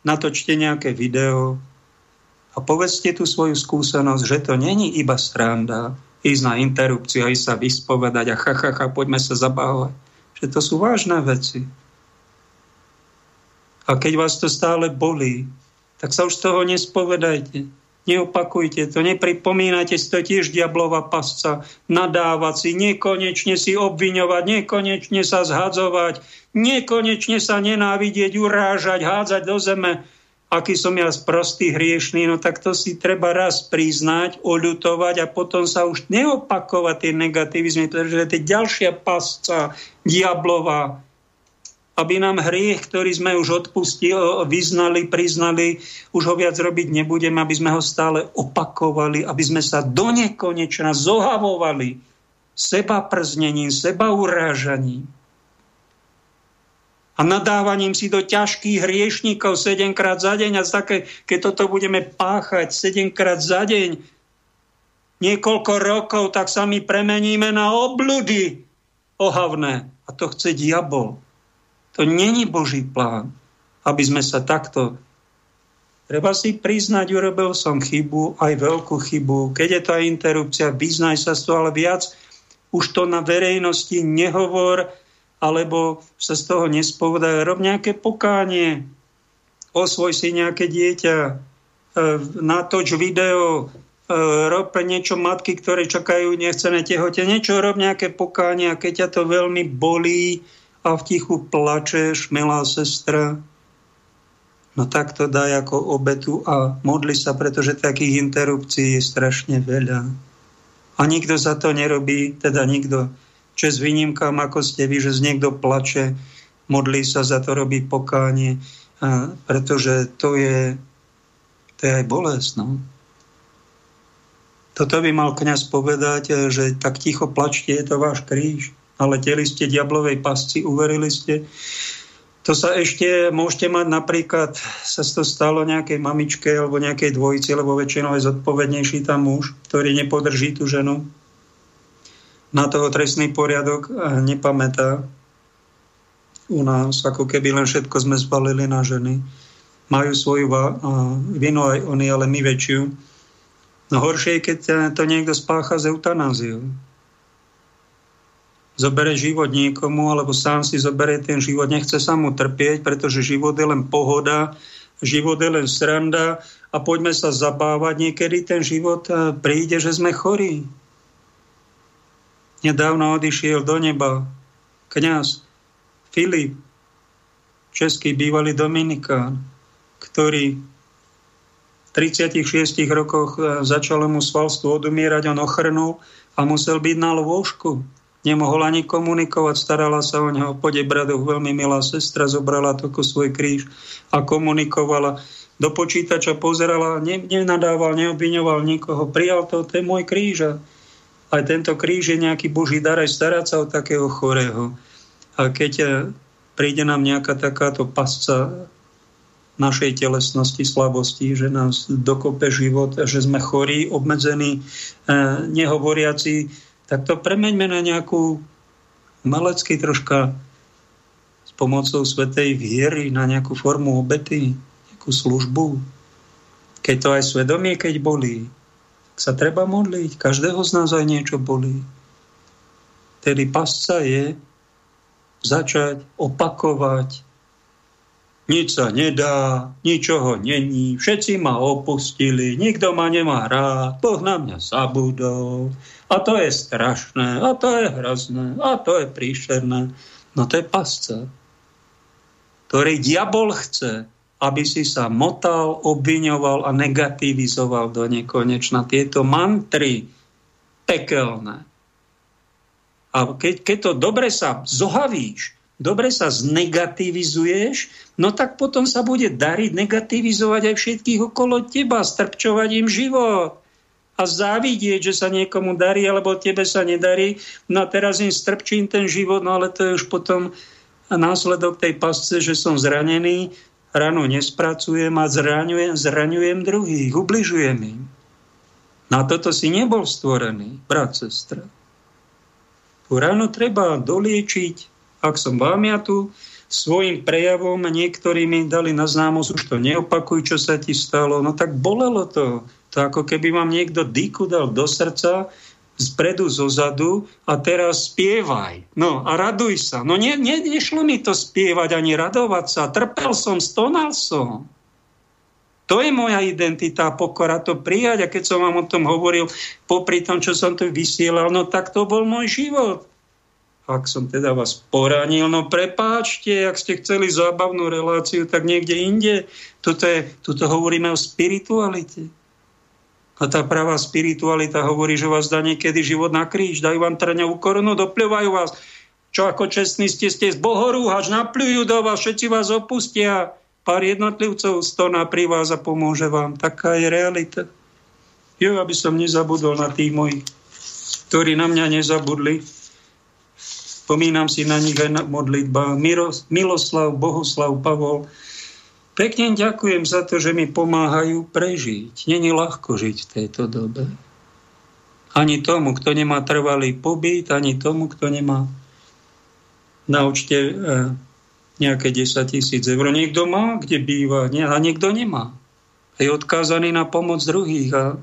natočte nejaké video a povedzte tú svoju skúsenosť, že to není iba stranda, ísť na interrupciu a ísť sa vyspovedať a ha, ha, ha, poďme sa zabávať. Že to sú vážne veci. A keď vás to stále bolí, tak sa už z toho nespovedajte. Neopakujte to, nepripomínajte si to tiež diablová pasca, nadávať si, nekonečne si obviňovať, nekonečne sa zhadzovať, nekonečne sa nenávidieť, urážať, hádzať do zeme aký som ja sprostý, hriešný, no tak to si treba raz priznať, oľutovať a potom sa už neopakovať tie negativizmy, pretože to je ďalšia pasca diablová. Aby nám hriech, ktorý sme už odpustili, vyznali, priznali, už ho viac robiť nebudeme, aby sme ho stále opakovali, aby sme sa do nekonečna zohavovali seba prznením, seba urážaním a nadávaním si do ťažkých hriešníkov 7 krát za deň a také, keď toto budeme páchať 7 krát za deň, niekoľko rokov, tak sa my premeníme na obludy ohavné. A to chce diabol. To není Boží plán, aby sme sa takto... Treba si priznať, urobil som chybu, aj veľkú chybu. Keď je to aj interrupcia, vyznaj sa z toho, ale viac už to na verejnosti nehovor, alebo sa z toho nespovedaj. Rob nejaké pokánie, osvoj si nejaké dieťa, e, natoč video, e, rob niečo matky, ktoré čakajú nechcené tehote, niečo rob nejaké pokánie a keď ťa to veľmi bolí, a v tichu plačeš, milá sestra, no tak to daj ako obetu a modli sa, pretože takých interrupcií je strašne veľa. A nikto za to nerobí, teda nikto, s výnimkám, ako ste vy, že z niekto plače, modlí sa za to, robí pokánie, pretože to je, to je aj bolesť. No. Toto by mal kňaz povedať, že tak ticho plačte, je to váš kríž ale teli ste diablovej pasci, uverili ste. To sa ešte môžete mať napríklad, sa to stalo nejakej mamičke alebo nejakej dvojici, lebo väčšinou je zodpovednejší tam muž, ktorý nepodrží tú ženu. Na toho trestný poriadok nepamätá. U nás, ako keby len všetko sme zbalili na ženy. Majú svoju vinu aj oni, ale my väčšiu. No horšie je, keď to niekto spácha z eutanáziou zobere život niekomu, alebo sám si zobere ten život, nechce sa mu trpieť, pretože život je len pohoda, život je len sranda a poďme sa zabávať. Niekedy ten život e, príde, že sme chorí. Nedávno odišiel do neba kňaz Filip, český bývalý Dominikán, ktorý v 36 rokoch e, začalo mu svalstvo odumierať, on ochrnul a musel byť na lôžku nemohol ani komunikovať, starala sa o neho, pode bradoch, veľmi milá sestra, zobrala to ako svoj kríž a komunikovala. Do počítača pozerala, ne, nenadával, neobviňoval nikoho, prijal to, to je môj kríž a aj tento kríž je nejaký boží dar aj starať sa o takého chorého. A keď eh, príde nám nejaká takáto pasca našej telesnosti, slabosti, že nás dokope život, že sme chorí, obmedzení, eh, nehovoriaci, tak to premeňme na nejakú malecký troška s pomocou svetej viery, na nejakú formu obety, nejakú službu. Keď to aj svedomie, keď bolí, sa treba modliť. Každého z nás aj niečo bolí. Tedy pasca je začať opakovať nič sa nedá, ničoho není, všetci ma opustili, nikto ma nemá rád, Boh na mňa zabudol, a to je strašné, a to je hrozné, a to je príšerné. No to je pasca, ktorý diabol chce, aby si sa motal, obviňoval a negativizoval do nekonečna tieto mantry pekelné. A keď, keď to dobre sa zohavíš, dobre sa znegativizuješ, no tak potom sa bude dariť negativizovať aj všetkých okolo teba, strpčovať im život a závidieť, že sa niekomu darí, alebo tebe sa nedarí. No a teraz im strpčím ten život, no ale to je už potom následok tej pasce, že som zranený, ranu nespracujem a zraňujem, zraňujem druhých, ubližujem im. Na toto si nebol stvorený, brat, sestra. Tú ranu treba doliečiť ak som vám ja tu svojim prejavom niektorí mi dali na známosť, už to neopakuj, čo sa ti stalo, no tak bolelo to. To ako keby vám niekto dýku dal do srdca, zpredu, zozadu a teraz spievaj. No a raduj sa. No ne, ne, nešlo mi to spievať ani radovať sa. Trpel som, stonal som. To je moja identita, pokora to prijať. A keď som vám o tom hovoril, popri tom, čo som tu vysielal, no tak to bol môj život ak som teda vás poranil, no prepáčte, ak ste chceli zábavnú reláciu, tak niekde inde. Toto, je, toto hovoríme o spiritualite. A tá pravá spiritualita hovorí, že vás dá niekedy život na kríž, dajú vám trňovú korunu, dopľovajú vás Čo ako čestní ste, ste z bohorúhač, napľujú do vás, všetci vás opustia. Pár jednotlivcov stoná pri vás a pomôže vám. Taká je realita. Jo, aby som nezabudol na tých mojich, ktorí na mňa nezabudli. Spomínam si na nich aj na modlitba. Miloslav, Bohuslav, Pavol. Pekne ďakujem za to, že mi pomáhajú prežiť. Není ľahko žiť v tejto dobe. Ani tomu, kto nemá trvalý pobyt, ani tomu, kto nemá na účte e, nejaké 10 tisíc eur. Niekto má, kde býva, a niekto nemá. Je odkázaný na pomoc druhých a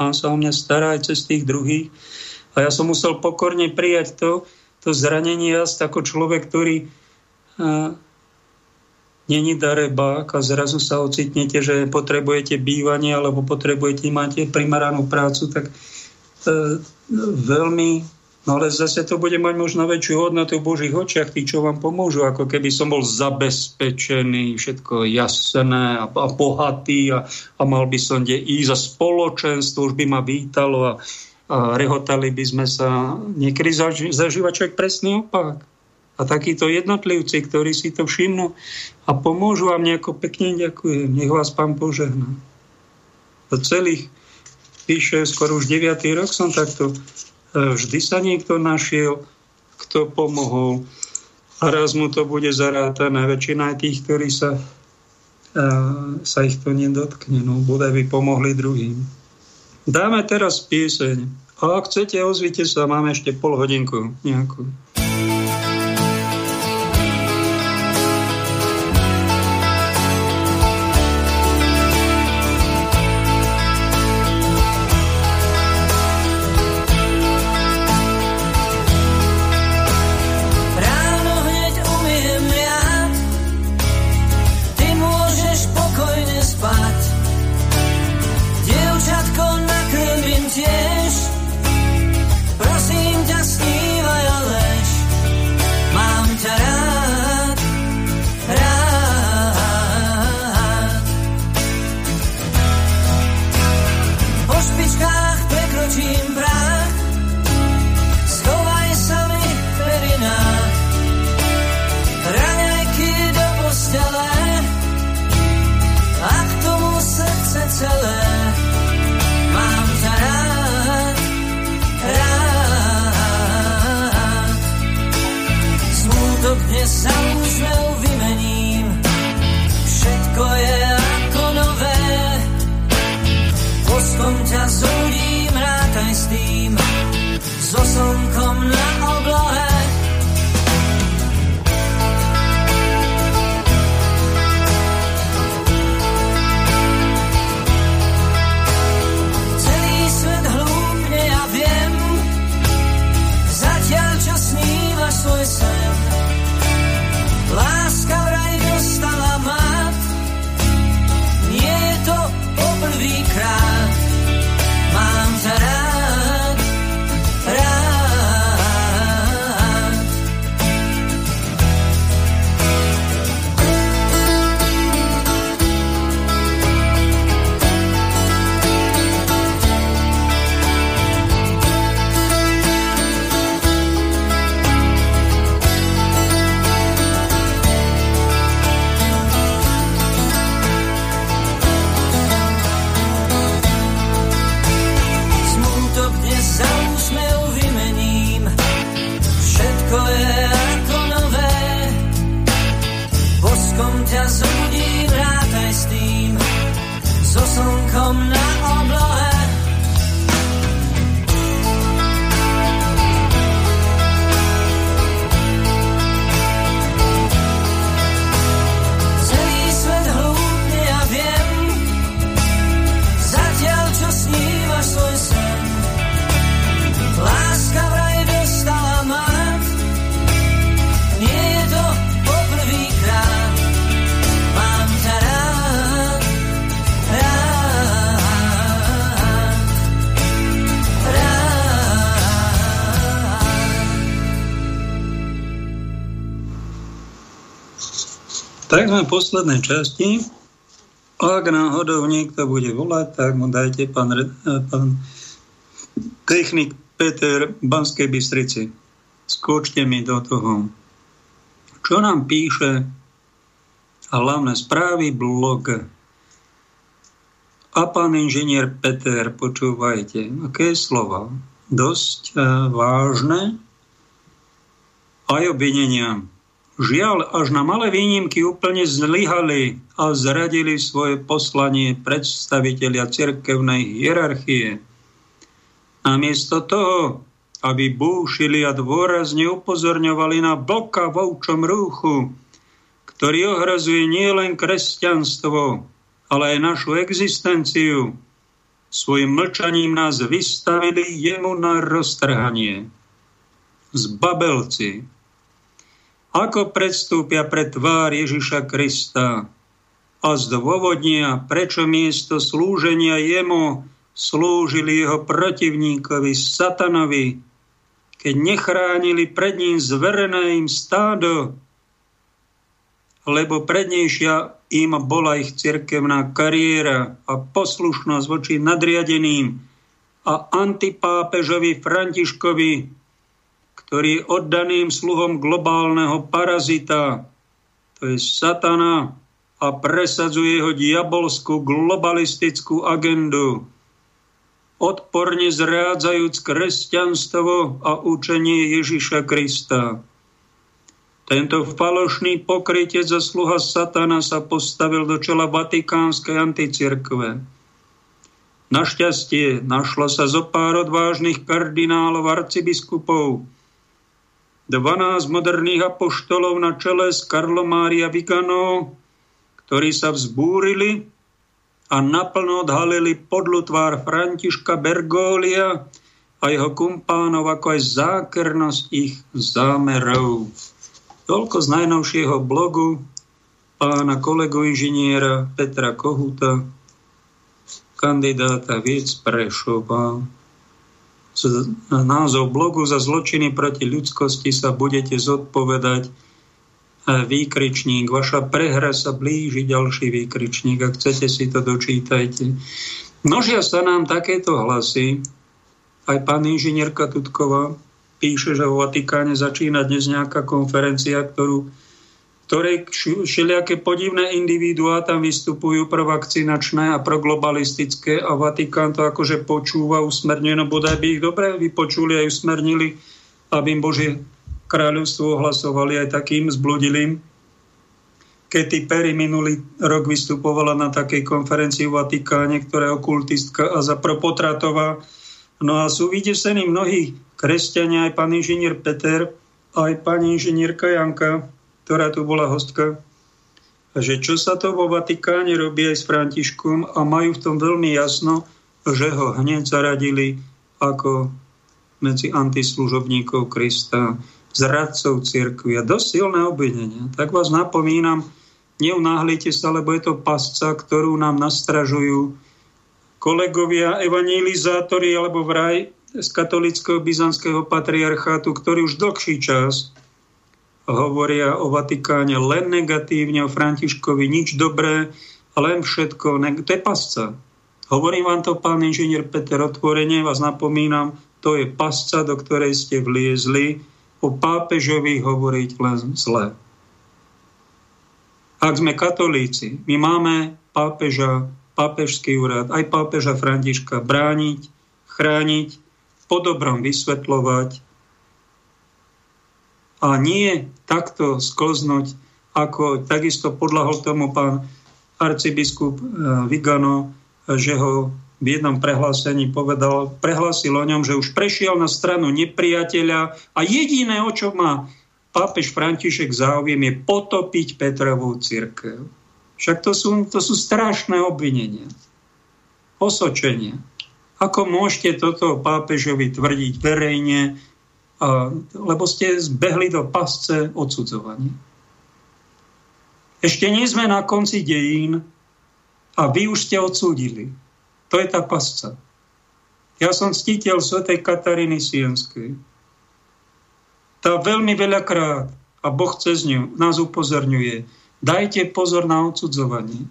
pán sa o mňa stará aj cez tých druhých. A ja som musel pokorne prijať to, to zranenie jas ako človek, ktorý není darebák a zrazu sa ocitnete, že potrebujete bývanie alebo potrebujete mať primeranú prácu, tak e, veľmi No ale zase to bude mať možno väčšiu hodnotu v Božích očiach, tí, čo vám pomôžu, ako keby som bol zabezpečený, všetko jasné a, a bohatý a, a mal by som kde ísť a spoločenstvo už by ma vítalo a rehotali by sme sa. Niekedy zažíva človek presný opak. A takíto jednotlivci, ktorí si to všimnú a pomôžu vám nejako pekne ďakujem. Nech vás pán požehná. Do celých, píše, skoro už 9. rok som takto Vždy sa niekto našiel, kto pomohol. A raz mu to bude zarátané. Väčšina tých, ktorí sa, sa ich to nedotkne. No, bude by pomohli druhým. Dáme teraz pieseň. A ak chcete, ozvite sa, máme ešte pol hodinku nejakú. Tak sme v poslednej časti. Ak náhodou niekto bude volať, tak mu dajte pán, pán technik Peter Banskej Bystrici. skočte mi do toho. Čo nám píše hlavné správy blog a pán inžinier Peter, počúvajte, aké slova? Dosť uh, vážne aj obvinenia. Žiaľ, až na malé výnimky úplne zlyhali a zradili svoje poslanie predstavitelia cirkevnej hierarchie. Namiesto toho, aby búšili a dôrazne upozorňovali na bloka v ovčom rúchu, ktorý ohrazuje nielen kresťanstvo, ale aj našu existenciu. Svojim mlčaním nás vystavili jemu na roztrhanie. Zbabelci. Ako predstúpia pred tvár Ježiša Krista a zdôvodnia, prečo miesto slúženia jemu slúžili jeho protivníkovi satanovi, keď nechránili pred ním zverené im stádo, lebo prednejšia im bola ich cirkevná kariéra a poslušnosť voči nadriadeným a antipápežovi Františkovi, ktorý je oddaným sluhom globálneho parazita, to je satana, a presadzuje jeho diabolskú globalistickú agendu, odporne zrádzajúc kresťanstvo a učenie Ježiša Krista. Tento falošný pokrytec za sluha satana sa postavil do čela vatikánskej anticirkve. Našťastie našlo sa zo pár odvážnych kardinálov arcibiskupov, 12 moderných apoštolov na čele s Karlo Mária Vigano, ktorí sa vzbúrili a naplno odhalili podľu tvár Františka Bergólia a jeho kumpánov, ako aj zákernosť ich zámerov. Toľko z najnovšieho blogu pána kolegu inžiniera Petra Kohuta, kandidáta Viec Prešova. Z názov blogu za zločiny proti ľudskosti sa budete zodpovedať výkričník. Vaša prehra sa blíži ďalší výkričník. Ak chcete si to dočítajte. Množia sa nám takéto hlasy. Aj pán inžinierka Tutková píše, že vo Vatikáne začína dnes nejaká konferencia, ktorú, ktorej všelijaké podivné individuá tam vystupujú provakcinačné a proglobalistické a Vatikán to akože počúva, usmerňuje, no bodaj by ich dobre vypočuli a usmernili, aby im Božie kráľovstvo ohlasovali aj takým zbludilým. Katy Perry minulý rok vystupovala na takej konferencii v Vatikáne, ktorá je okultistka a zapropotratová. No a sú vydesení mnohí kresťania, aj pán inžinier Peter, aj pani inžinierka Janka, ktorá tu bola hostka, že čo sa to vo Vatikáne robí aj s Františkom a majú v tom veľmi jasno, že ho hneď zaradili ako medzi antislužobníkov Krista, zradcov cirkvi a dosť silné obvinenia. Tak vás napomínam, neunáhlite sa, lebo je to pasca, ktorú nám nastražujú kolegovia evangelizátori alebo vraj z katolického byzantského patriarchátu, ktorí už dlhší čas hovoria o Vatikáne len negatívne, o Františkovi nič dobré, len všetko. To je pasca. Hovorím vám to, pán inžinier Peter, otvorene vás napomínam, to je pasca, do ktorej ste vliezli, o pápežovi hovoriť len zle. Ak sme katolíci, my máme pápeža, pápežský úrad, aj pápeža Františka brániť, chrániť, po dobrom vysvetľovať a nie takto sklznúť, ako takisto podľahol tomu pán arcibiskup eh, Vigano, že ho v jednom prehlásení povedal, prehlásil o ňom, že už prešiel na stranu nepriateľa a jediné, o čo má pápež František záujem, je potopiť Petrovú církev. Však to sú, to sú strašné obvinenia. Osočenia. Ako môžete toto pápežovi tvrdiť verejne, lebo ste zbehli do pasce odsudzovania. Ešte nie sme na konci dejín a vy už ste odsúdili. To je tá pasca. Ja som ctiteľ svätej Kataríny Sienskej. Tá veľmi veľakrát, a Boh cez ňu nás upozorňuje, dajte pozor na odsudzovanie.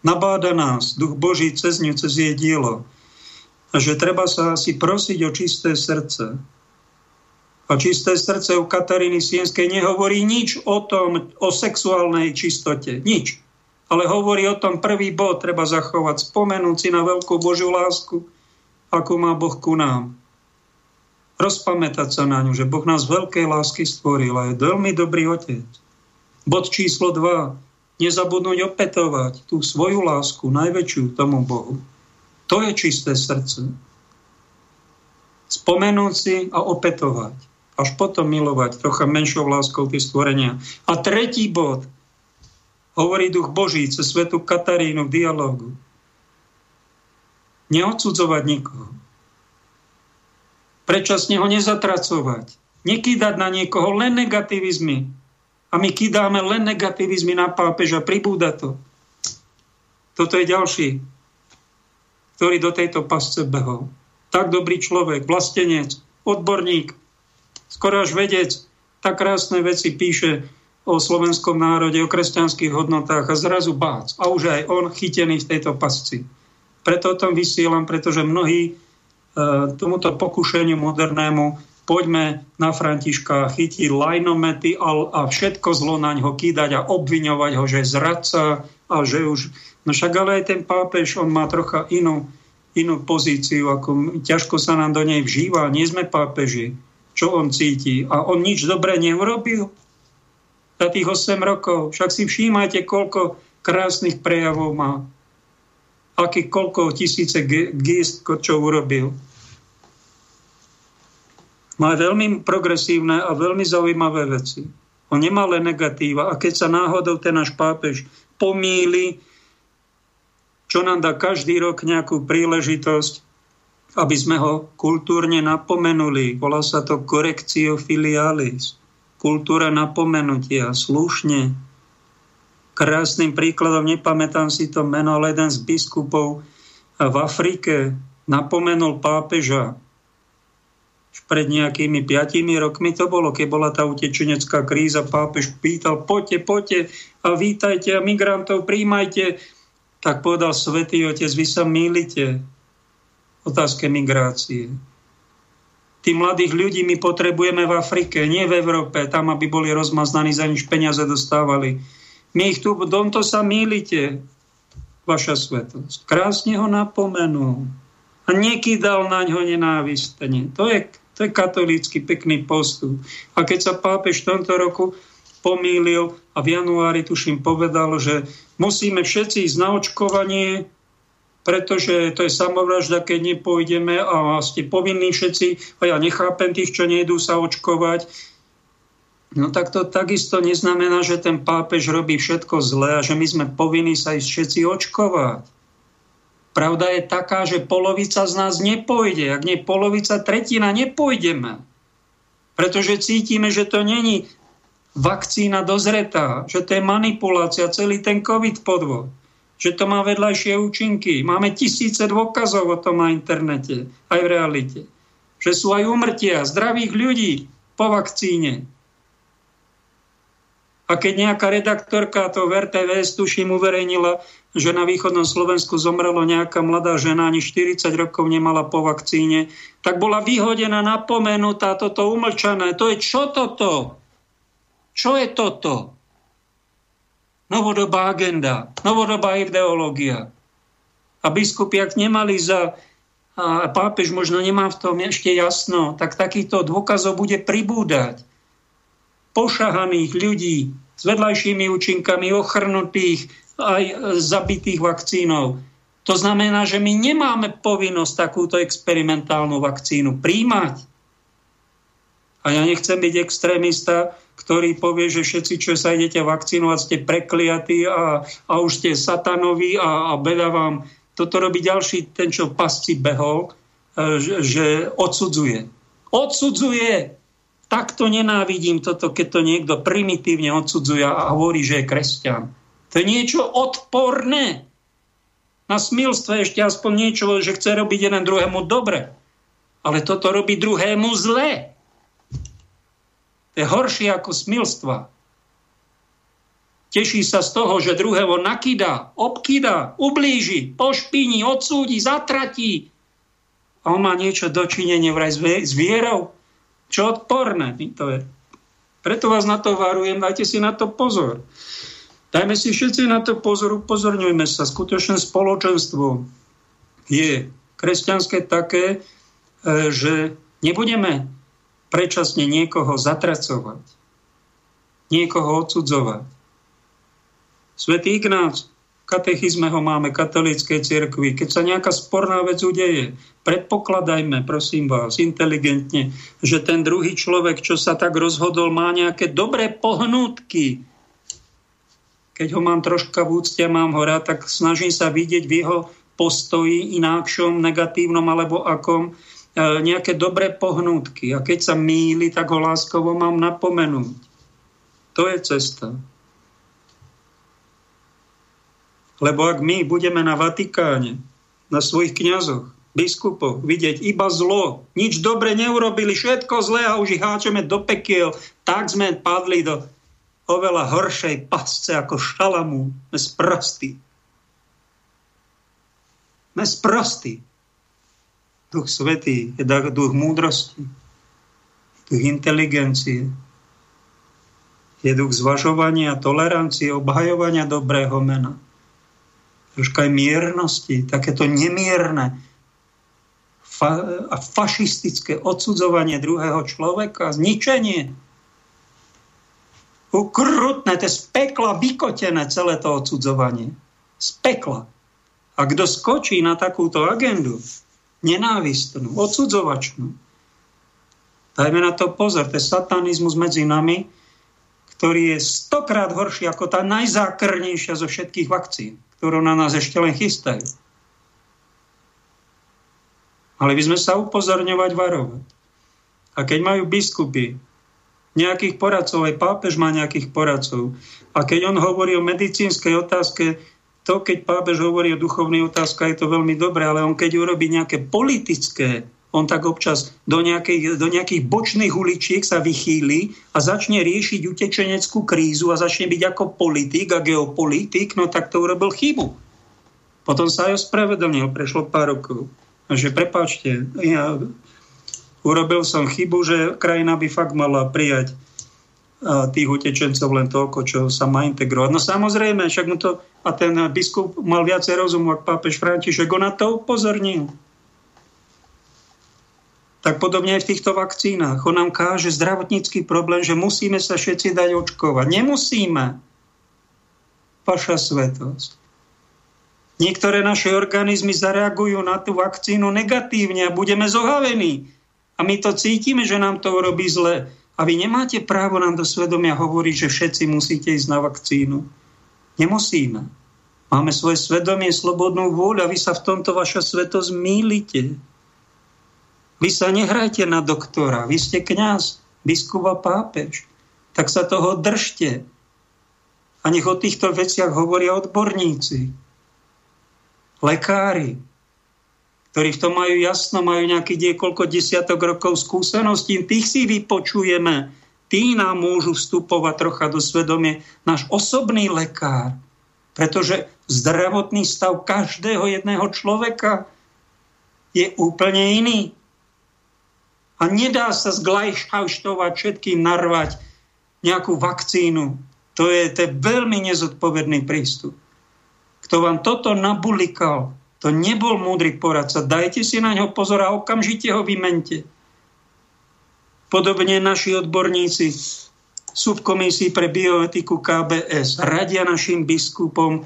Nabáda nás Duch Boží cez ňu, cez jej dielo. A že treba sa asi prosiť o čisté srdce. A čisté srdce u Kataríny Sienskej nehovorí nič o tom, o sexuálnej čistote. Nič. Ale hovorí o tom prvý bod, treba zachovať, spomenúť si na veľkú Božiu lásku, ako má Boh ku nám. Rozpamätať sa na ňu, že Boh nás veľkej lásky stvoril a je veľmi dobrý otec. Bod číslo 2. Nezabudnúť opetovať tú svoju lásku, najväčšiu tomu Bohu. To je čisté srdce. Spomenúť si a opetovať až potom milovať trocha menšou láskou tie stvorenia. A tretí bod, hovorí duch Boží cez svetu Katarínu v dialogu. Neodsudzovať nikoho. Prečasne ho nezatracovať. Nekýdať na niekoho len negativizmy. A my kýdáme len negativizmy na pápeža, pribúda to. Toto je ďalší, ktorý do tejto pasce behol. Tak dobrý človek, vlastenec, odborník, skoro až vedec, tak krásne veci píše o slovenskom národe, o kresťanských hodnotách a zrazu bác. A už aj on chytený v tejto pasci. Preto o tom vysielam, pretože mnohí e, tomuto pokušeniu modernému poďme na Františka chytiť lajnomety a, a všetko zlo na ňo kýdať a obviňovať ho, že je zradca a že už... No však ale aj ten pápež, on má trocha inú, inú pozíciu, ako ťažko sa nám do nej vžíva. Nie sme pápeži čo on cíti. A on nič dobré neurobil za tých 8 rokov. Však si všímajte, koľko krásnych prejavov má. Aký, koľko tisíce gest, čo urobil. Má veľmi progresívne a veľmi zaujímavé veci. On nemá len negatíva. A keď sa náhodou ten náš pápež pomíli, čo nám dá každý rok nejakú príležitosť, aby sme ho kultúrne napomenuli. Volá sa to correctio filialis. Kultúra napomenutia, slušne. Krásnym príkladom, nepamätám si to meno, ale jeden z biskupov v Afrike napomenul pápeža pred nejakými piatimi rokmi to bolo, keď bola tá utečenecká kríza, pápež pýtal, poďte, poďte a vítajte a migrantov príjmajte. Tak povedal svätý Otec, vy sa mýlite otázke migrácie. Tí mladých ľudí my potrebujeme v Afrike, nie v Európe, tam, aby boli rozmaznaní, za nič peniaze dostávali. My ich tu, v sa mýlite, vaša svetosť. Krásne ho napomenul. A nekýdal na ňo nenávistenie. To je, to je katolícky pekný postup. A keď sa pápež v tomto roku pomýlil a v januári, tuším, povedal, že musíme všetci ísť na očkovanie, pretože to je samovražda, keď nepôjdeme a ste povinní všetci, a ja nechápem tých, čo nejdú sa očkovať. No tak to takisto neznamená, že ten pápež robí všetko zlé a že my sme povinní sa ísť všetci očkovať. Pravda je taká, že polovica z nás nepôjde. Ak nie polovica, tretina nepôjdeme. Pretože cítime, že to není vakcína dozretá, že to je manipulácia, celý ten COVID podvod že to má vedľajšie účinky. Máme tisíce dôkazov o tom na internete, aj v realite. Že sú aj umrtia zdravých ľudí po vakcíne. A keď nejaká redaktorka to v RTVS, tuším, uverejnila, že na východnom Slovensku zomrelo nejaká mladá žena, ani 40 rokov nemala po vakcíne, tak bola vyhodená, napomenutá, toto umlčané. To je čo toto? Čo je toto? novodobá agenda, novodobá ideológia. A biskupy, ak nemali za, a pápež možno nemá v tom ešte jasno, tak takýchto dôkazov bude pribúdať. Pošahaných ľudí s vedľajšími účinkami, ochrnutých, aj zabitých vakcínov. To znamená, že my nemáme povinnosť takúto experimentálnu vakcínu príjmať. A ja nechcem byť extrémista, ktorý povie, že všetci, čo sa idete vakcinovať, ste prekliatí a, a už ste satanoví a, a beda vám. Toto robí ďalší, ten, čo pasci behol, e, že, že odsudzuje. Odsudzuje! Takto nenávidím toto, keď to niekto primitívne odsudzuje a hovorí, že je kresťan. To je niečo odporné. Na smilstve ešte aspoň niečo, že chce robiť jeden druhému dobre. Ale toto robí druhému zle. To je horšie ako smilstva. Teší sa z toho, že druhého nakýda, obkýda, ublíži, pošpíni, odsúdi, zatratí. A on má niečo dočinenie vraj s vierou. Čo odporné to je. Preto vás na to varujem, dajte si na to pozor. Dajme si všetci na to pozor, upozorňujme sa. Skutočné spoločenstvo je kresťanské také, e, že nebudeme predčasne niekoho zatracovať, niekoho odsudzovať. Svetý Ignác, katechizme ho máme, katolíckej cirkvi. Keď sa nejaká sporná vec udeje, predpokladajme, prosím vás, inteligentne, že ten druhý človek, čo sa tak rozhodol, má nejaké dobré pohnútky. Keď ho mám troška v úcte a mám ho rád, tak snažím sa vidieť v jeho postoji inákšom, negatívnom alebo akom, nejaké dobré pohnútky. A keď sa míli, tak ho láskovo mám napomenúť. To je cesta. Lebo ak my budeme na Vatikáne, na svojich kňazoch, biskupov, vidieť iba zlo, nič dobre neurobili, všetko zlé a už ich háčeme do pekiel, tak sme padli do oveľa horšej pasce ako šalamú. Sme sprostí. Sme sprostí. Duch Svetý je duch múdrosti, duch inteligencie, je duch zvažovania, tolerancie, obhajovania dobrého mena troška aj miernosti, takéto nemierne fa- a fašistické odsudzovanie druhého človeka, zničenie. Ukrutné, to je z pekla vykotené celé to odsudzovanie. Z pekla. A kto skočí na takúto agendu, nenávistnú, odsudzovačnú, dajme na to pozor, to je satanizmus medzi nami, ktorý je stokrát horší ako tá najzákrnejšia zo všetkých vakcín ktorú na nás ešte len chystajú. Mali by sme sa upozorňovať, varovať. A keď majú biskupy nejakých poradcov, aj pápež má nejakých poradcov, a keď on hovorí o medicínskej otázke, to, keď pápež hovorí o duchovnej otázke, je to veľmi dobré, ale on keď urobí nejaké politické on tak občas do nejakých, do nejakých bočných uličiek sa vychýli a začne riešiť utečeneckú krízu a začne byť ako politik a geopolitik, no tak to urobil chybu. Potom sa aj ospravedlnil, prešlo pár rokov. A že prepáčte, ja urobil som chybu, že krajina by fakt mala prijať tých utečencov len toľko, čo sa má integrovať. No samozrejme, však mu to, a ten biskup mal viacej rozumu, ako pápež František, on na to upozornil tak podobne aj v týchto vakcínach. On nám káže zdravotnícky problém, že musíme sa všetci dať očkovať. Nemusíme. Vaša svetosť. Niektoré naše organizmy zareagujú na tú vakcínu negatívne a budeme zohavení. A my to cítime, že nám to urobí zle. A vy nemáte právo nám do svedomia hovoriť, že všetci musíte ísť na vakcínu. Nemusíme. Máme svoje svedomie, slobodnú vôľu a vy sa v tomto vaša svetosť mýlite. Vy sa nehrajte na doktora, vy ste kňaz, biskup a pápež. Tak sa toho držte. A nech o týchto veciach hovoria odborníci, lekári, ktorí v tom majú jasno, majú nejaký niekoľko desiatok rokov skúseností, tých si vypočujeme. Tí nám môžu vstupovať trocha do svedomie. Náš osobný lekár, pretože zdravotný stav každého jedného človeka je úplne iný. A nedá sa zglajšauštovať všetkým narvať nejakú vakcínu. To je, to je veľmi nezodpovedný prístup. Kto vám toto nabulikal, to nebol múdry poradca. Dajte si na ňo pozor a okamžite ho vymente. Podobne naši odborníci sú v komisii pre bioetiku KBS. Radia našim biskupom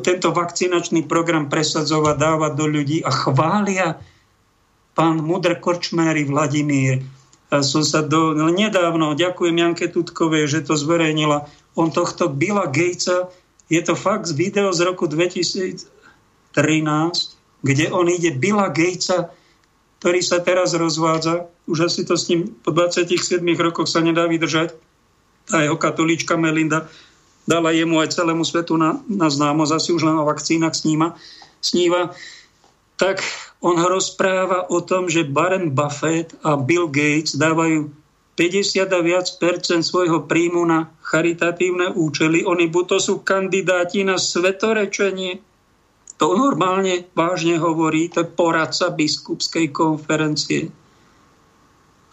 tento vakcinačný program presadzovať, dávať do ľudí a chvália pán Mudr Korčmári Vladimír. A som sa do, no nedávno, ďakujem Janke Tutkovej, že to zverejnila, on tohto Billa Gatesa, je to fakt video z roku 2013, kde on ide Billa Gatesa, ktorý sa teraz rozvádza, už asi to s ním po 27 rokoch sa nedá vydržať, tá jeho katolíčka Melinda dala jemu aj celému svetu na, na známosť, asi už len o vakcínach sníma, sníva, tak on rozpráva o tom, že Warren Buffett a Bill Gates dávajú 50 a viac percent svojho príjmu na charitatívne účely. Oni buď to sú kandidáti na svetorečenie, to normálne vážne hovorí, to je poradca biskupskej konferencie.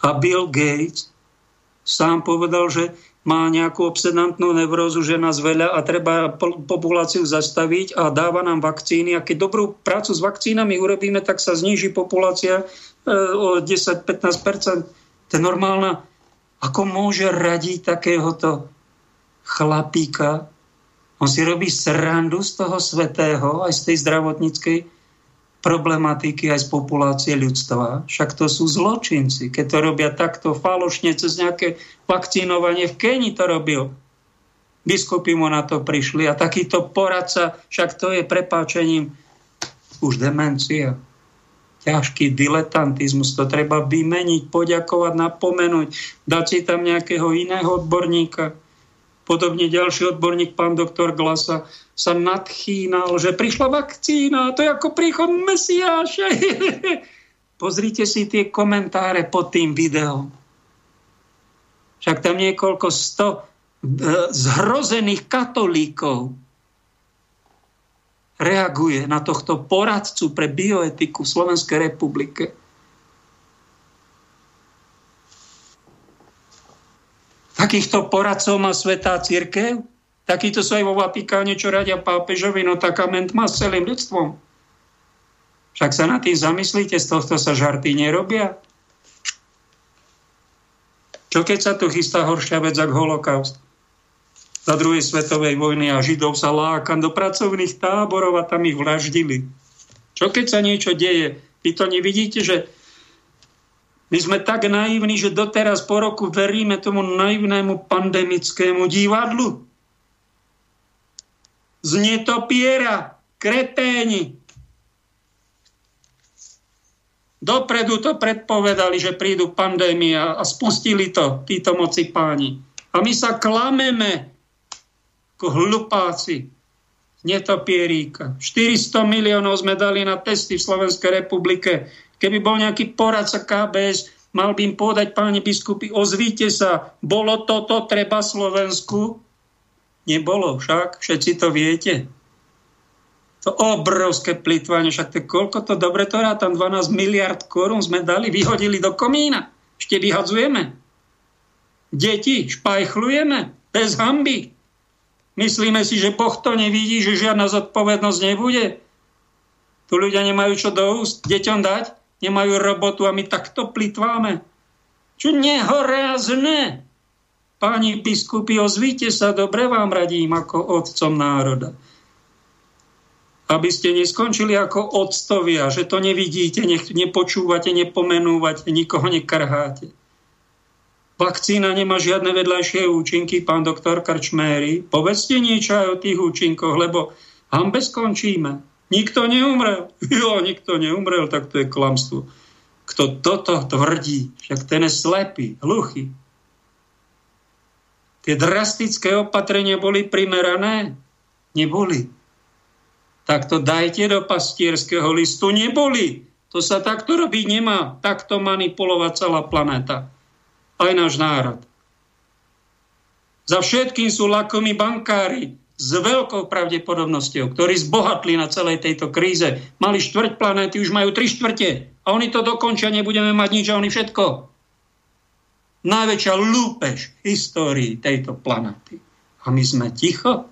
A Bill Gates sám povedal, že má nejakú obsedantnú nevrózu, že nás veľa a treba populáciu zastaviť a dáva nám vakcíny. A keď dobrú prácu s vakcínami urobíme, tak sa zníži populácia e, o 10-15%. To je normálna. Ako môže radiť takéhoto chlapíka? On si robí srandu z toho svetého, aj z tej zdravotníckej problematiky aj z populácie ľudstva. Však to sú zločinci. Keď to robia takto falošne cez nejaké vakcinovanie, v Keni to robil. Biskupy mu na to prišli a takýto poradca, však to je prepáčením už demencia. Ťažký diletantizmus, to treba vymeniť, poďakovať, napomenúť, dať si tam nejakého iného odborníka. Podobne ďalší odborník, pán doktor Glasa, sa nadchýnal, že prišla vakcína, to je ako príchod Mesiáša. Pozrite si tie komentáre pod tým videom. Však tam niekoľko sto e, zhrozených katolíkov reaguje na tohto poradcu pre bioetiku v Slovenskej republike. Takýchto poradcov má Svetá církev? Takýto sú aj vo Vatikáne, čo radia pápežovi, no takament má s celým ľudstvom. Však sa na tým zamyslíte, z tohto sa žarty nerobia. Čo keď sa tu chystá horšia vec ako holokaust? Za druhej svetovej vojny a Židov sa lákam do pracovných táborov a tam ich vraždili. Čo keď sa niečo deje? Vy to nevidíte, že my sme tak naivní, že doteraz po roku veríme tomu naivnému pandemickému divadlu z netopiera, kreténi. Dopredu to predpovedali, že prídu pandémia a spustili to, títo moci páni. A my sa klameme ako hlupáci netopieríka. 400 miliónov sme dali na testy v Slovenskej republike. Keby bol nejaký poradca KBS, mal by im povedať páni biskupy, ozvíte sa, bolo toto treba Slovensku? Nebolo však, všetci to viete. To obrovské plýtvanie, však to koľko to dobre to tam 12 miliard korún sme dali, vyhodili do komína. Ešte vyhadzujeme. Deti špajchlujeme bez hamby. Myslíme si, že Boh to nevidí, že žiadna zodpovednosť nebude. Tu ľudia nemajú čo do úst deťom dať, nemajú robotu a my takto plitváme. Čo nehorázne. Páni biskupy, ozvíte sa, dobre vám radím ako otcom národa. Aby ste neskončili ako otcovia, že to nevidíte, nepočúvate, nepomenúvate, nikoho nekrháte. Vakcína nemá žiadne vedľajšie účinky, pán doktor Karčméry. Povedzte niečo aj o tých účinkoch, lebo hambe skončíme. Nikto neumrel. Jo, nikto neumrel, tak to je klamstvo. Kto toto tvrdí, však ten je slepý, hluchý. Tie drastické opatrenia boli primerané? Neboli. Tak to dajte do pastierského listu. Neboli. To sa takto robiť nemá. Takto manipulovať celá planéta. Aj náš národ. Za všetkým sú lakomi bankári s veľkou pravdepodobnosťou, ktorí zbohatli na celej tejto kríze. Mali štvrť planéty, už majú tri štvrte. A oni to dokončia, nebudeme mať nič a oni všetko najväčšia lúpež histórii tejto planety. A my sme ticho.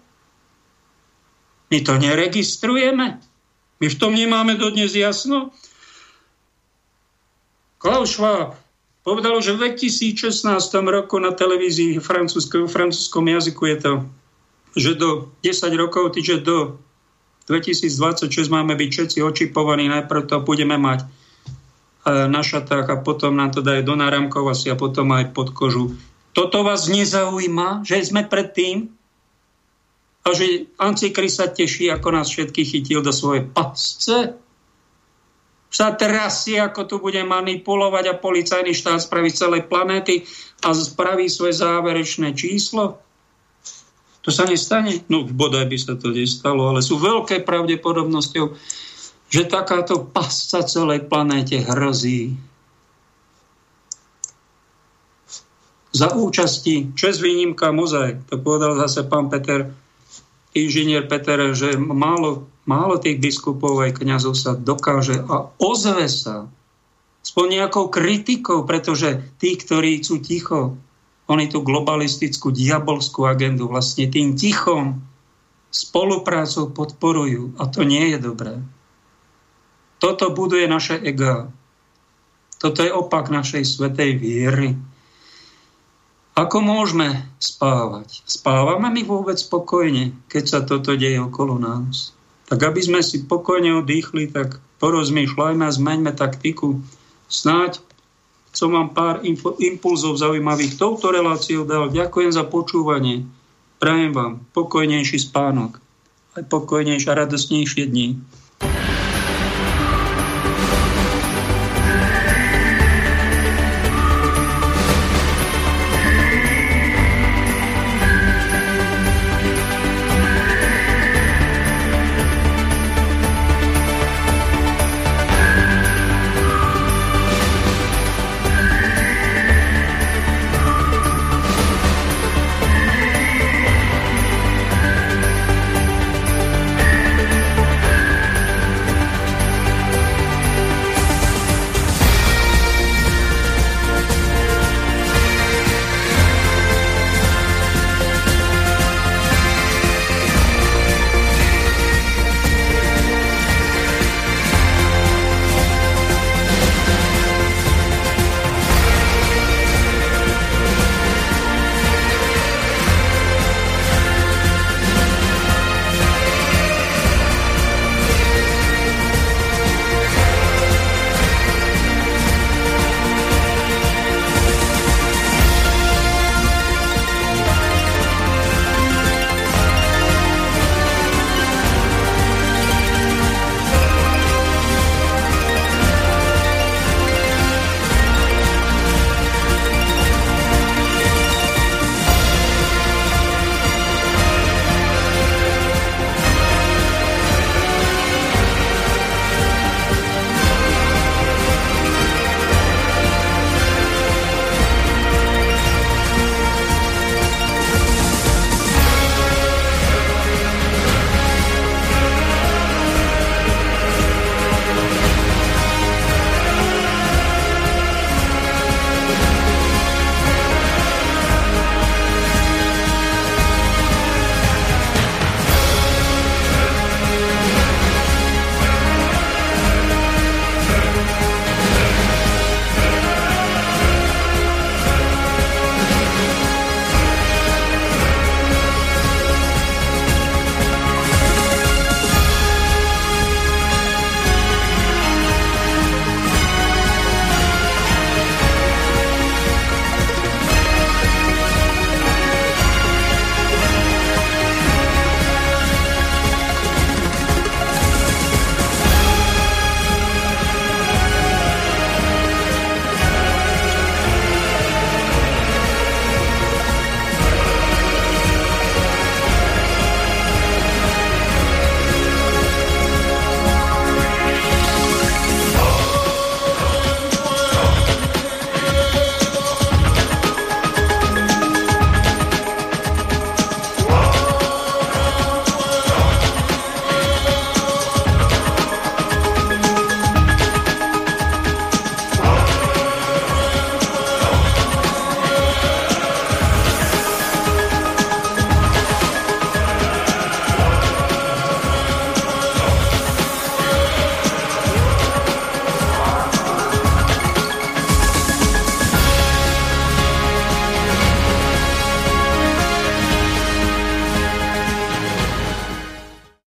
My to neregistrujeme. My v tom nemáme dodnes jasno. Klaus Schwab povedal, že v 2016 roku na televízii francúzskom jazyku je to, že do 10 rokov, že do 2026 máme byť všetci očipovaní, najprv to budeme mať na šatách a potom nám to dajú do náramkov asi a potom aj pod kožu. Toto vás nezaujíma, že sme pred tým a že Antikrist sa teší, ako nás všetkých chytil do svojej pasce? Sa trasie, ako tu bude manipulovať a policajný štát spraví celej planéty a spraví svoje záverečné číslo? To sa nestane? No, bodaj by sa to nestalo, ale sú veľké pravdepodobnosťou, že takáto pasca celej planéte hrozí. Za účasti, čes výnimka mozaik, to povedal zase pán Peter, inžinier Peter, že málo, málo tých biskupov aj kniazov sa dokáže a ozve sa Aspoň nejakou kritikou, pretože tí, ktorí sú ticho, oni tú globalistickú, diabolskú agendu vlastne tým tichom spoluprácou podporujú. A to nie je dobré. Toto buduje naše ega. Toto je opak našej svetej viery. Ako môžeme spávať? Spávame my vôbec spokojne, keď sa toto deje okolo nás? Tak aby sme si pokojne oddychli, tak porozmýšľajme a zmeňme taktiku. Snáď som vám pár impulzov zaujímavých touto reláciou dal. Ďakujem za počúvanie. Prajem vám pokojnejší spánok, aj pokojnejšie a radostnejšie dni.